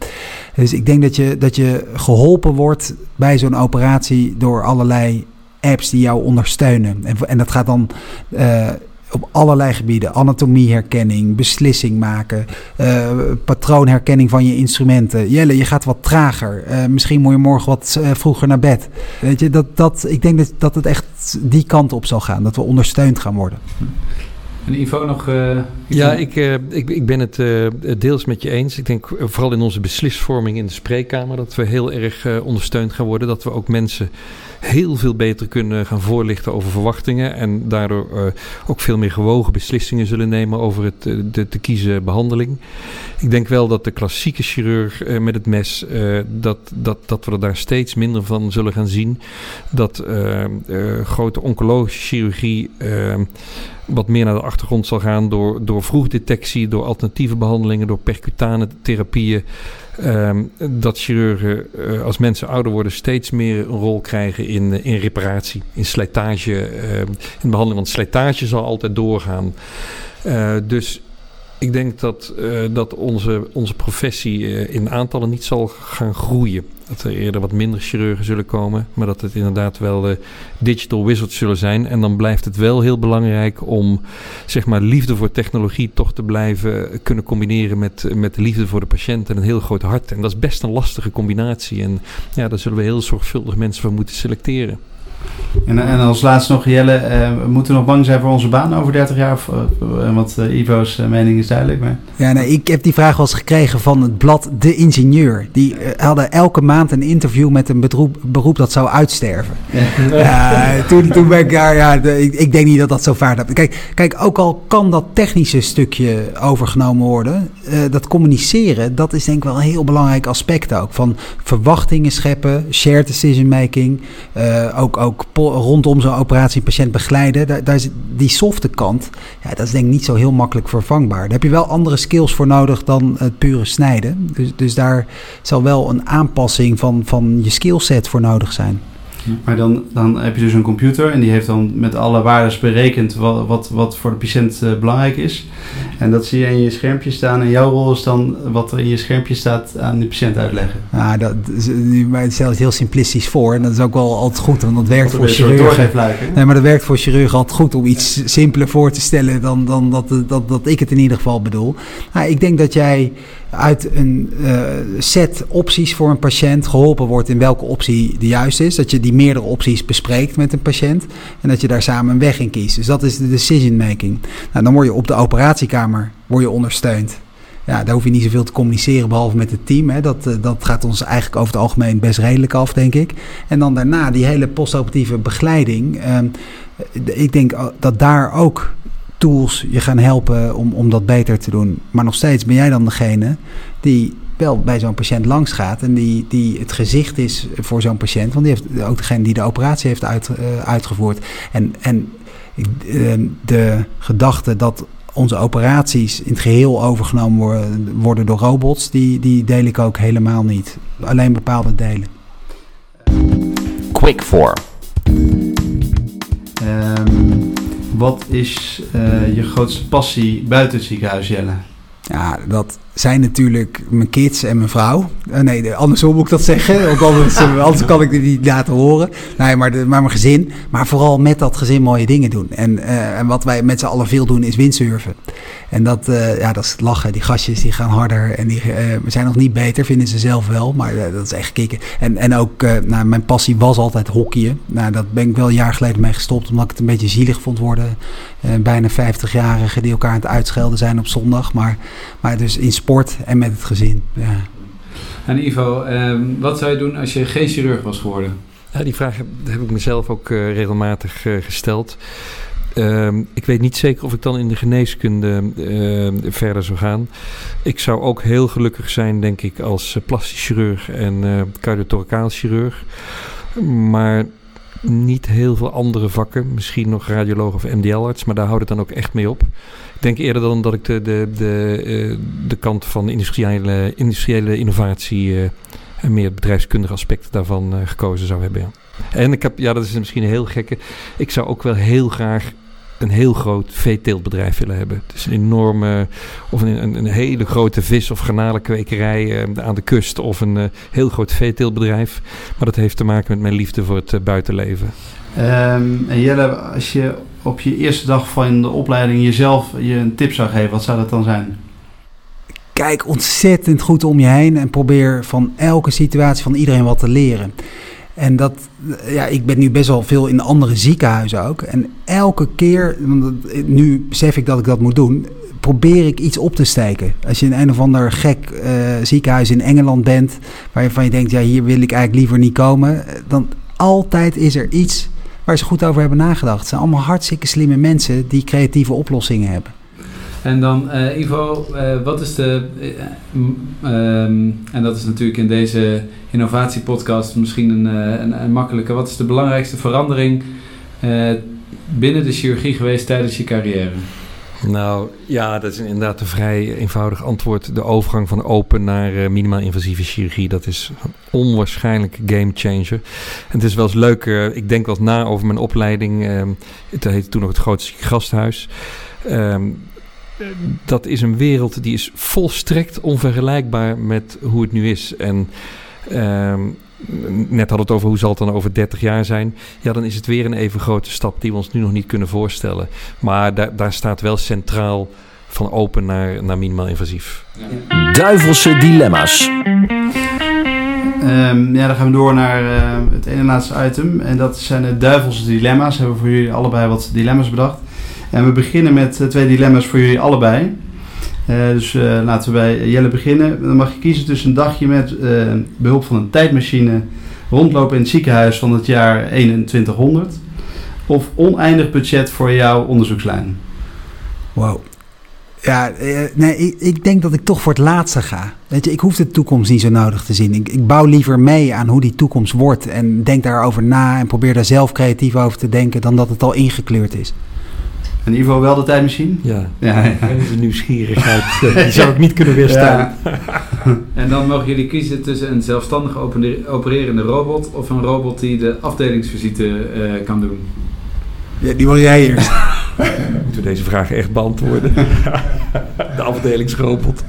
Dus ik denk dat je, dat je geholpen wordt bij zo'n operatie door allerlei apps die jou ondersteunen. En, en dat gaat dan uh, op allerlei gebieden. Anatomieherkenning, beslissing maken, uh, patroonherkenning van je instrumenten. Jelle, je gaat wat trager. Uh, misschien moet je morgen wat vroeger naar bed. Weet je, dat, dat, ik denk dat, dat het echt die kant op zal gaan. Dat we ondersteund gaan worden. En Ivo nog... Uh, ja, ik, uh, ik, ik ben het uh, deels met je eens. Ik denk vooral in onze beslisvorming in de spreekkamer... dat we heel erg ondersteund gaan worden. Dat we ook mensen heel veel beter kunnen gaan voorlichten over verwachtingen. En daardoor uh, ook veel meer gewogen beslissingen zullen nemen over het, uh, de te kiezen behandeling. Ik denk wel dat de klassieke chirurg uh, met het mes, dat, dat, dat we er daar steeds minder van zullen gaan zien. Dat grote oncologische chirurgie wat meer naar de achtergrond zal gaan door, door vroegdetectie, door alternatieve behandelingen, door percutane therapieën. Um, dat chirurgen uh, als mensen ouder worden steeds meer een rol krijgen in, uh, in reparatie, in slijtage, uh, in behandeling. Want slijtage zal altijd doorgaan. Uh, dus ik denk dat, dat onze, onze professie in aantallen niet zal gaan groeien. Dat er eerder wat minder chirurgen zullen komen, maar dat het inderdaad wel de digital wizards zullen zijn. En dan blijft het wel heel belangrijk om zeg maar liefde voor technologie toch te blijven kunnen combineren met, met de liefde voor de patiënt en een heel groot hart. En dat is best een lastige combinatie. En ja, daar zullen we heel zorgvuldig mensen voor moeten selecteren. En, en als laatste nog, Jelle, uh, we moeten nog bang zijn voor onze baan over 30 jaar? Of, uh, want uh, Ivo's mening is duidelijk. Maar... Ja, nee, ik heb die vraag wel eens gekregen van het blad De Ingenieur. Die hadden elke maand een interview met een beroep, beroep dat zou uitsterven. Ja. toen, toen ben ik, ja, ja ik, ik, denk niet dat dat zo vaart heb. Kijk, kijk, ook al kan dat technische stukje overgenomen worden, dat communiceren, dat is denk ik wel een heel belangrijk aspect ook. Van verwachtingen scheppen, shared decision making, ook, ook rondom zo'n operatie patiënt begeleiden, daar, daar is die softe kant, ja, dat is denk ik niet zo heel makkelijk vervangbaar. Daar heb je wel andere skills voor nodig dan het pure snijden. Dus, dus daar zal wel een aanpassing van, van je skillset voor nodig zijn. Maar dan, dan heb je dus een computer en die heeft dan met alle waarden berekend wat, wat, wat voor de patiënt uh, belangrijk is. En dat zie je in je schermpje staan. En jouw rol is dan wat er in je schermpje staat aan de patiënt uitleggen. Ja, dat stel het heel simplistisch voor. En dat is ook wel altijd goed, want dat werkt voor chirurgen. Nee, maar dat werkt voor chirurgen altijd goed om iets simpeler voor te stellen dan, dan dat, dat, dat ik het in ieder geval bedoel. Nou, ik denk dat jij uit een uh, set opties voor een patiënt geholpen wordt in welke optie de juiste is. Dat je die meerdere opties bespreekt met een patiënt en dat je daar samen een weg in kiest. Dus dat is de decision making. Nou, dan word je op de operatiekamer word je ondersteund. Ja, daar hoef je niet zoveel te communiceren behalve met het team. Hè. Dat, uh, dat gaat ons eigenlijk over het algemeen best redelijk af, denk ik. En dan daarna die hele postoperatieve begeleiding. Uh, ik denk dat daar ook tools je gaan helpen om, om dat beter te doen. Maar nog steeds ben jij dan degene die wel bij zo'n patiënt langs gaat en die, die het gezicht is voor zo'n patiënt. Want die heeft ook degene die de operatie heeft uit, uh, uitgevoerd. En, en uh, de gedachte dat onze operaties in het geheel overgenomen worden, worden door robots, die, die deel ik ook helemaal niet. Alleen bepaalde delen. Quick for. Um, wat is uh, je grootste passie buiten het ziekenhuis, Jelle? Ja, dat zijn natuurlijk mijn kids en mijn vrouw. Uh, nee, andersom moet ik dat zeggen, want anders, anders kan ik dit niet laten horen. Nee, maar, de, maar mijn gezin. Maar vooral met dat gezin mooie dingen doen. En, uh, en wat wij met z'n allen veel doen is windsurfen. En dat, ja, dat is lachen. Die gastjes die gaan harder en die zijn nog niet beter, vinden ze zelf wel. Maar dat is echt kicken. En, en ook, nou, mijn passie was altijd hockeyen. Nou, dat ben ik wel een jaar geleden mee gestopt, omdat ik het een beetje zielig vond worden. bijna 50-jarigen die elkaar aan het uitschelden zijn op zondag. Maar, maar dus in sport en met het gezin. Ja. En Ivo, um, wat zou je doen als je geen chirurg was geworden? Ja, die vraag heb, heb ik mezelf ook uh, regelmatig uh, gesteld. Um, ik weet niet zeker of ik dan in de geneeskunde uh, verder zou gaan. Ik zou ook heel gelukkig zijn, denk ik, als plastisch chirurg en uh, cardiotoracaal chirurg. Maar niet heel veel andere vakken. Misschien nog radioloog of MDL-arts, maar daar houdt het dan ook echt mee op. Ik denk eerder dan dat ik de, de, de, uh, de kant van industriële, industriële innovatie uh, en meer het bedrijfskundige aspect daarvan uh, gekozen zou hebben. Ja. En ik heb, ja, dat is misschien een heel gekke. Ik zou ook wel heel graag een heel groot veeteeltbedrijf willen hebben. Dus een enorme, of een, een, een hele grote vis- of garnalenkwekerij uh, aan de kust, of een uh, heel groot veeteeltbedrijf. Maar dat heeft te maken met mijn liefde voor het uh, buitenleven. Um, en Jelle, als je op je eerste dag van de opleiding jezelf je een tip zou geven, wat zou dat dan zijn? Kijk ontzettend goed om je heen en probeer van elke situatie van iedereen wat te leren. En dat, ja, ik ben nu best wel veel in andere ziekenhuizen ook. En elke keer, nu besef ik dat ik dat moet doen, probeer ik iets op te steken. Als je in een of ander gek uh, ziekenhuis in Engeland bent, waarvan je denkt, ja, hier wil ik eigenlijk liever niet komen, dan altijd is er iets waar ze goed over hebben nagedacht. Het zijn allemaal hartstikke slimme mensen die creatieve oplossingen hebben. En dan uh, Ivo, uh, wat is de, um, en dat is natuurlijk in deze innovatiepodcast misschien een, een, een, makkelijke, wat is de belangrijkste verandering binnen de chirurgie geweest tijdens je carrière? Nou ja, dat is inderdaad een vrij eenvoudig antwoord. De overgang van open naar minimaal invasieve chirurgie, dat is een onwaarschijnlijke game changer. En het is wel eens leuk, ik denk wel na over mijn opleiding. Uh, het heette toen nog het Grote Gasthuis. Dat is een wereld die is volstrekt onvergelijkbaar met hoe het nu is. En net hadden het over hoe zal het dan over 30 jaar zijn. Ja, dan is het weer een even grote stap die we ons nu nog niet kunnen voorstellen. Maar daar, daar staat wel centraal van open naar, naar minimaal invasief. Ja. Duivelse dilemma's. Um, ja, dan gaan we door naar uh, het ene laatste item. En dat zijn de duivelse dilemma's. We hebben voor jullie allebei wat dilemma's bedacht. En we beginnen met uh, twee dilemma's voor jullie allebei. Uh, dus uh, laten we bij Jelle beginnen. Dan mag je kiezen tussen een dagje met behulp van een tijdmachine rondlopen in het ziekenhuis van het jaar 2100 of oneindig budget voor jouw onderzoekslijn. Wow. Ja, nee, ik, ik, denk dat ik toch voor het laatste ga. Weet je, ik hoef de toekomst niet zo nodig te zien. Ik, ik bouw liever mee aan hoe die toekomst wordt en denk daarover na en probeer daar zelf creatief over te denken dan dat het al ingekleurd is. En Ivo wel de tijdmachine? Ja, Ja. de nieuwsgierigheid, eh, die zou ik niet kunnen weerstaan. En dan mogen jullie kiezen tussen een zelfstandig opere- opererende robot of een robot die de afdelingsvisite eh, kan doen. Ja, die wil jij eerst. Moeten we deze vragen echt beantwoorden? de afdelingsrobot, 100%.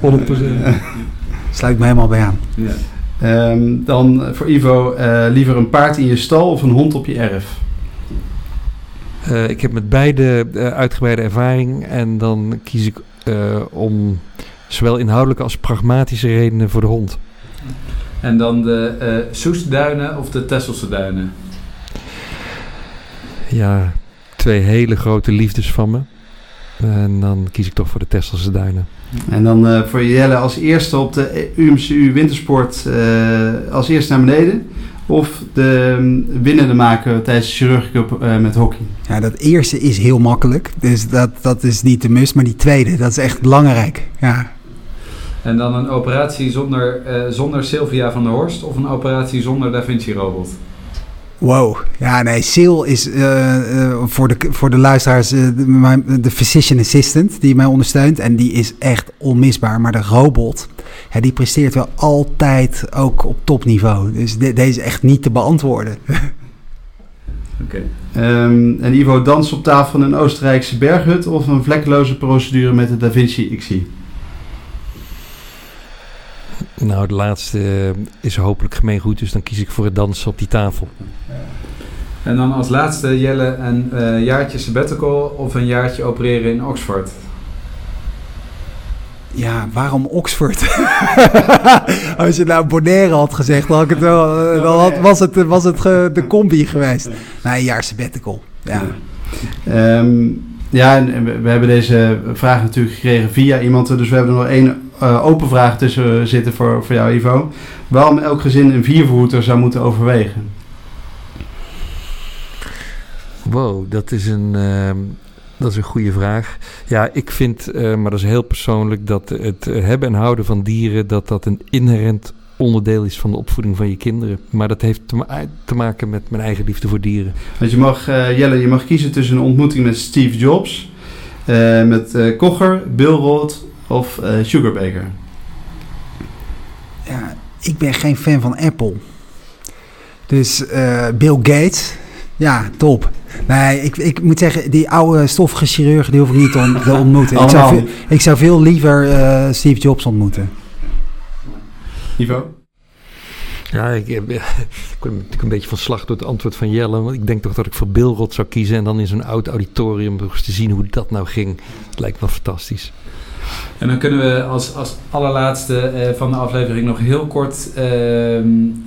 Sluit me helemaal bij aan. Ja. Ehm, dan voor Ivo, eh, liever een paard in je stal of een hond op je erf? Eh, ik heb met beide eh, uitgebreide ervaring en dan kies ik eh, om zowel inhoudelijke als pragmatische redenen voor de hond. En dan de eh Soestduinen of de Tesselse duinen. Ja, twee hele grote liefdes van me. En dan kies ik toch voor de Tesselse Duinen. En dan eh, voor Jelle als eerste op de UMCU Wintersport eh, als eerste naar beneden. Of de mm, winnende maken tijdens de chirurgcup eh met hockey. Ja, dat eerste is heel makkelijk. Dus dat, dat is niet de must. Maar die tweede, dat is echt belangrijk. Ja, En dan een operatie zonder, eh, zonder Sylvia van der Horst of een operatie zonder Da Vinci robot. Wow. Ja, nee, Sil is eh, eh, voor, de, voor de luisteraars eh, de, de physician assistant die mij ondersteunt. En die is echt onmisbaar. Maar de robot, ja, die presteert wel altijd ook op topniveau. Dus de- deze is echt niet te beantwoorden. Oké. Ehm, en Ivo danst op tafel in een Oostenrijkse berghut of een vlekkeloze procedure met de Da Vinci XI. Nou, de laatste eh, is hopelijk gemeengoed, dus dan kies ik voor het dansen op die tafel. En dan als laatste Jelle een eh, jaartje sabbatical of een jaartje opereren in Oxford. Ja, waarom Oxford? Als je nou Bonaire had gezegd, dan, had ik het wel, eh, dan had- was het, was het ge- de combi geweest. Nou, een jaar sabbatical. Ja. Ehm, ja, en we, we hebben deze vraag natuurlijk gekregen via iemand. Dus we hebben er nog één eh, open vraag tussen zitten voor, voor jou, Ivo. Waarom elk gezin een viervoeter zou moeten overwegen? Wow, dat is een, ehm, dat is een goede vraag. Ja, ik vind, eh, maar dat is heel persoonlijk, dat het eh, hebben en houden van dieren, dat dat een inherent onderdeel is van de opvoeding van je kinderen. Maar dat heeft te, ma- te maken met mijn eigen liefde voor dieren. Want je mag, eh, Jelle, je mag kiezen tussen een ontmoeting met Steve Jobs, eh, met eh Kocher, Bill Roth of eh Sugarbaker. ja, ik ben geen fan van Apple. Dus eh, Bill Gates, ja, top. Nee, ik, ik moet zeggen, die oude stoffige chirurg, die hoef ik niet te, on- te ontmoeten. Ik zou, veel, ik zou veel liever eh, Steve Jobs ontmoeten. Ivo? Ja, ik, heb- ik word natuurlijk een beetje van slag door het antwoord van Jelle. Want ik denk toch dat ik voor Bilrot zou kiezen. En dan in zo'n oud auditorium te zien hoe dat nou ging. Het lijkt me fantastisch. En dan kunnen we als, als allerlaatste eh, van de aflevering nog heel kort ehm,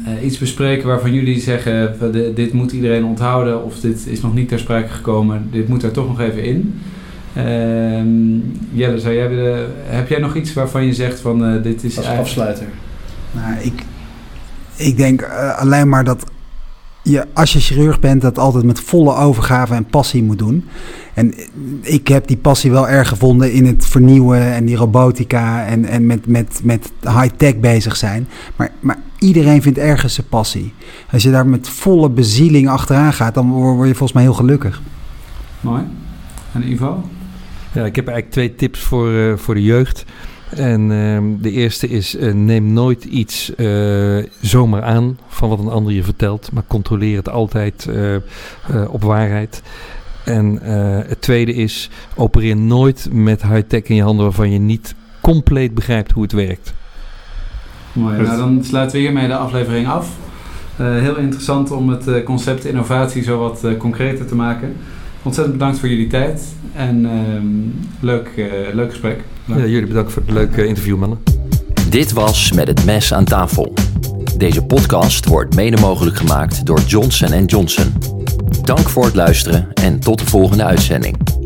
eh, iets bespreken waarvan jullie zeggen: de- dit moet iedereen onthouden of dit is nog niet ter sprake gekomen. Dit moet er toch nog even in. Ehm, Jelle, zou jij willen, heb jij nog iets waarvan je zegt van eh, dit is Als eigenlijk- afsluiter. Nou, ik, ik denk alleen maar dat je, als je chirurg bent, dat altijd met volle overgave en passie moet doen. En ik heb die passie wel erg gevonden in het vernieuwen en die robotica en, en met, met, met high-tech bezig zijn. Maar, maar iedereen vindt ergens zijn passie. Als je daar met volle bezieling achteraan gaat, dan word je volgens mij heel gelukkig. Mooi. En Ivo? Ja, ik heb eigenlijk twee tips voor, eh, voor de jeugd. En ehm, de eerste is: eh, neem nooit iets eh, zomaar aan van wat een ander je vertelt, maar controleer het altijd eh, eh, op waarheid. En eh, het tweede is: opereer nooit met high-tech in je handen waarvan je niet compleet begrijpt hoe het werkt. Mooi. Nou, dan sluiten we hiermee de aflevering af. Eh, heel interessant om het eh, concept innovatie zo wat concreter te maken. Ontzettend bedankt voor jullie tijd en ehm, leuk, eh, leuk gesprek. Ja, jullie bedankt voor het leuke interview, mannen. Dit was Met het Mes aan tafel. Deze podcast wordt mede mogelijk gemaakt door Johnson Johnson. Dank voor het luisteren en tot de volgende uitzending.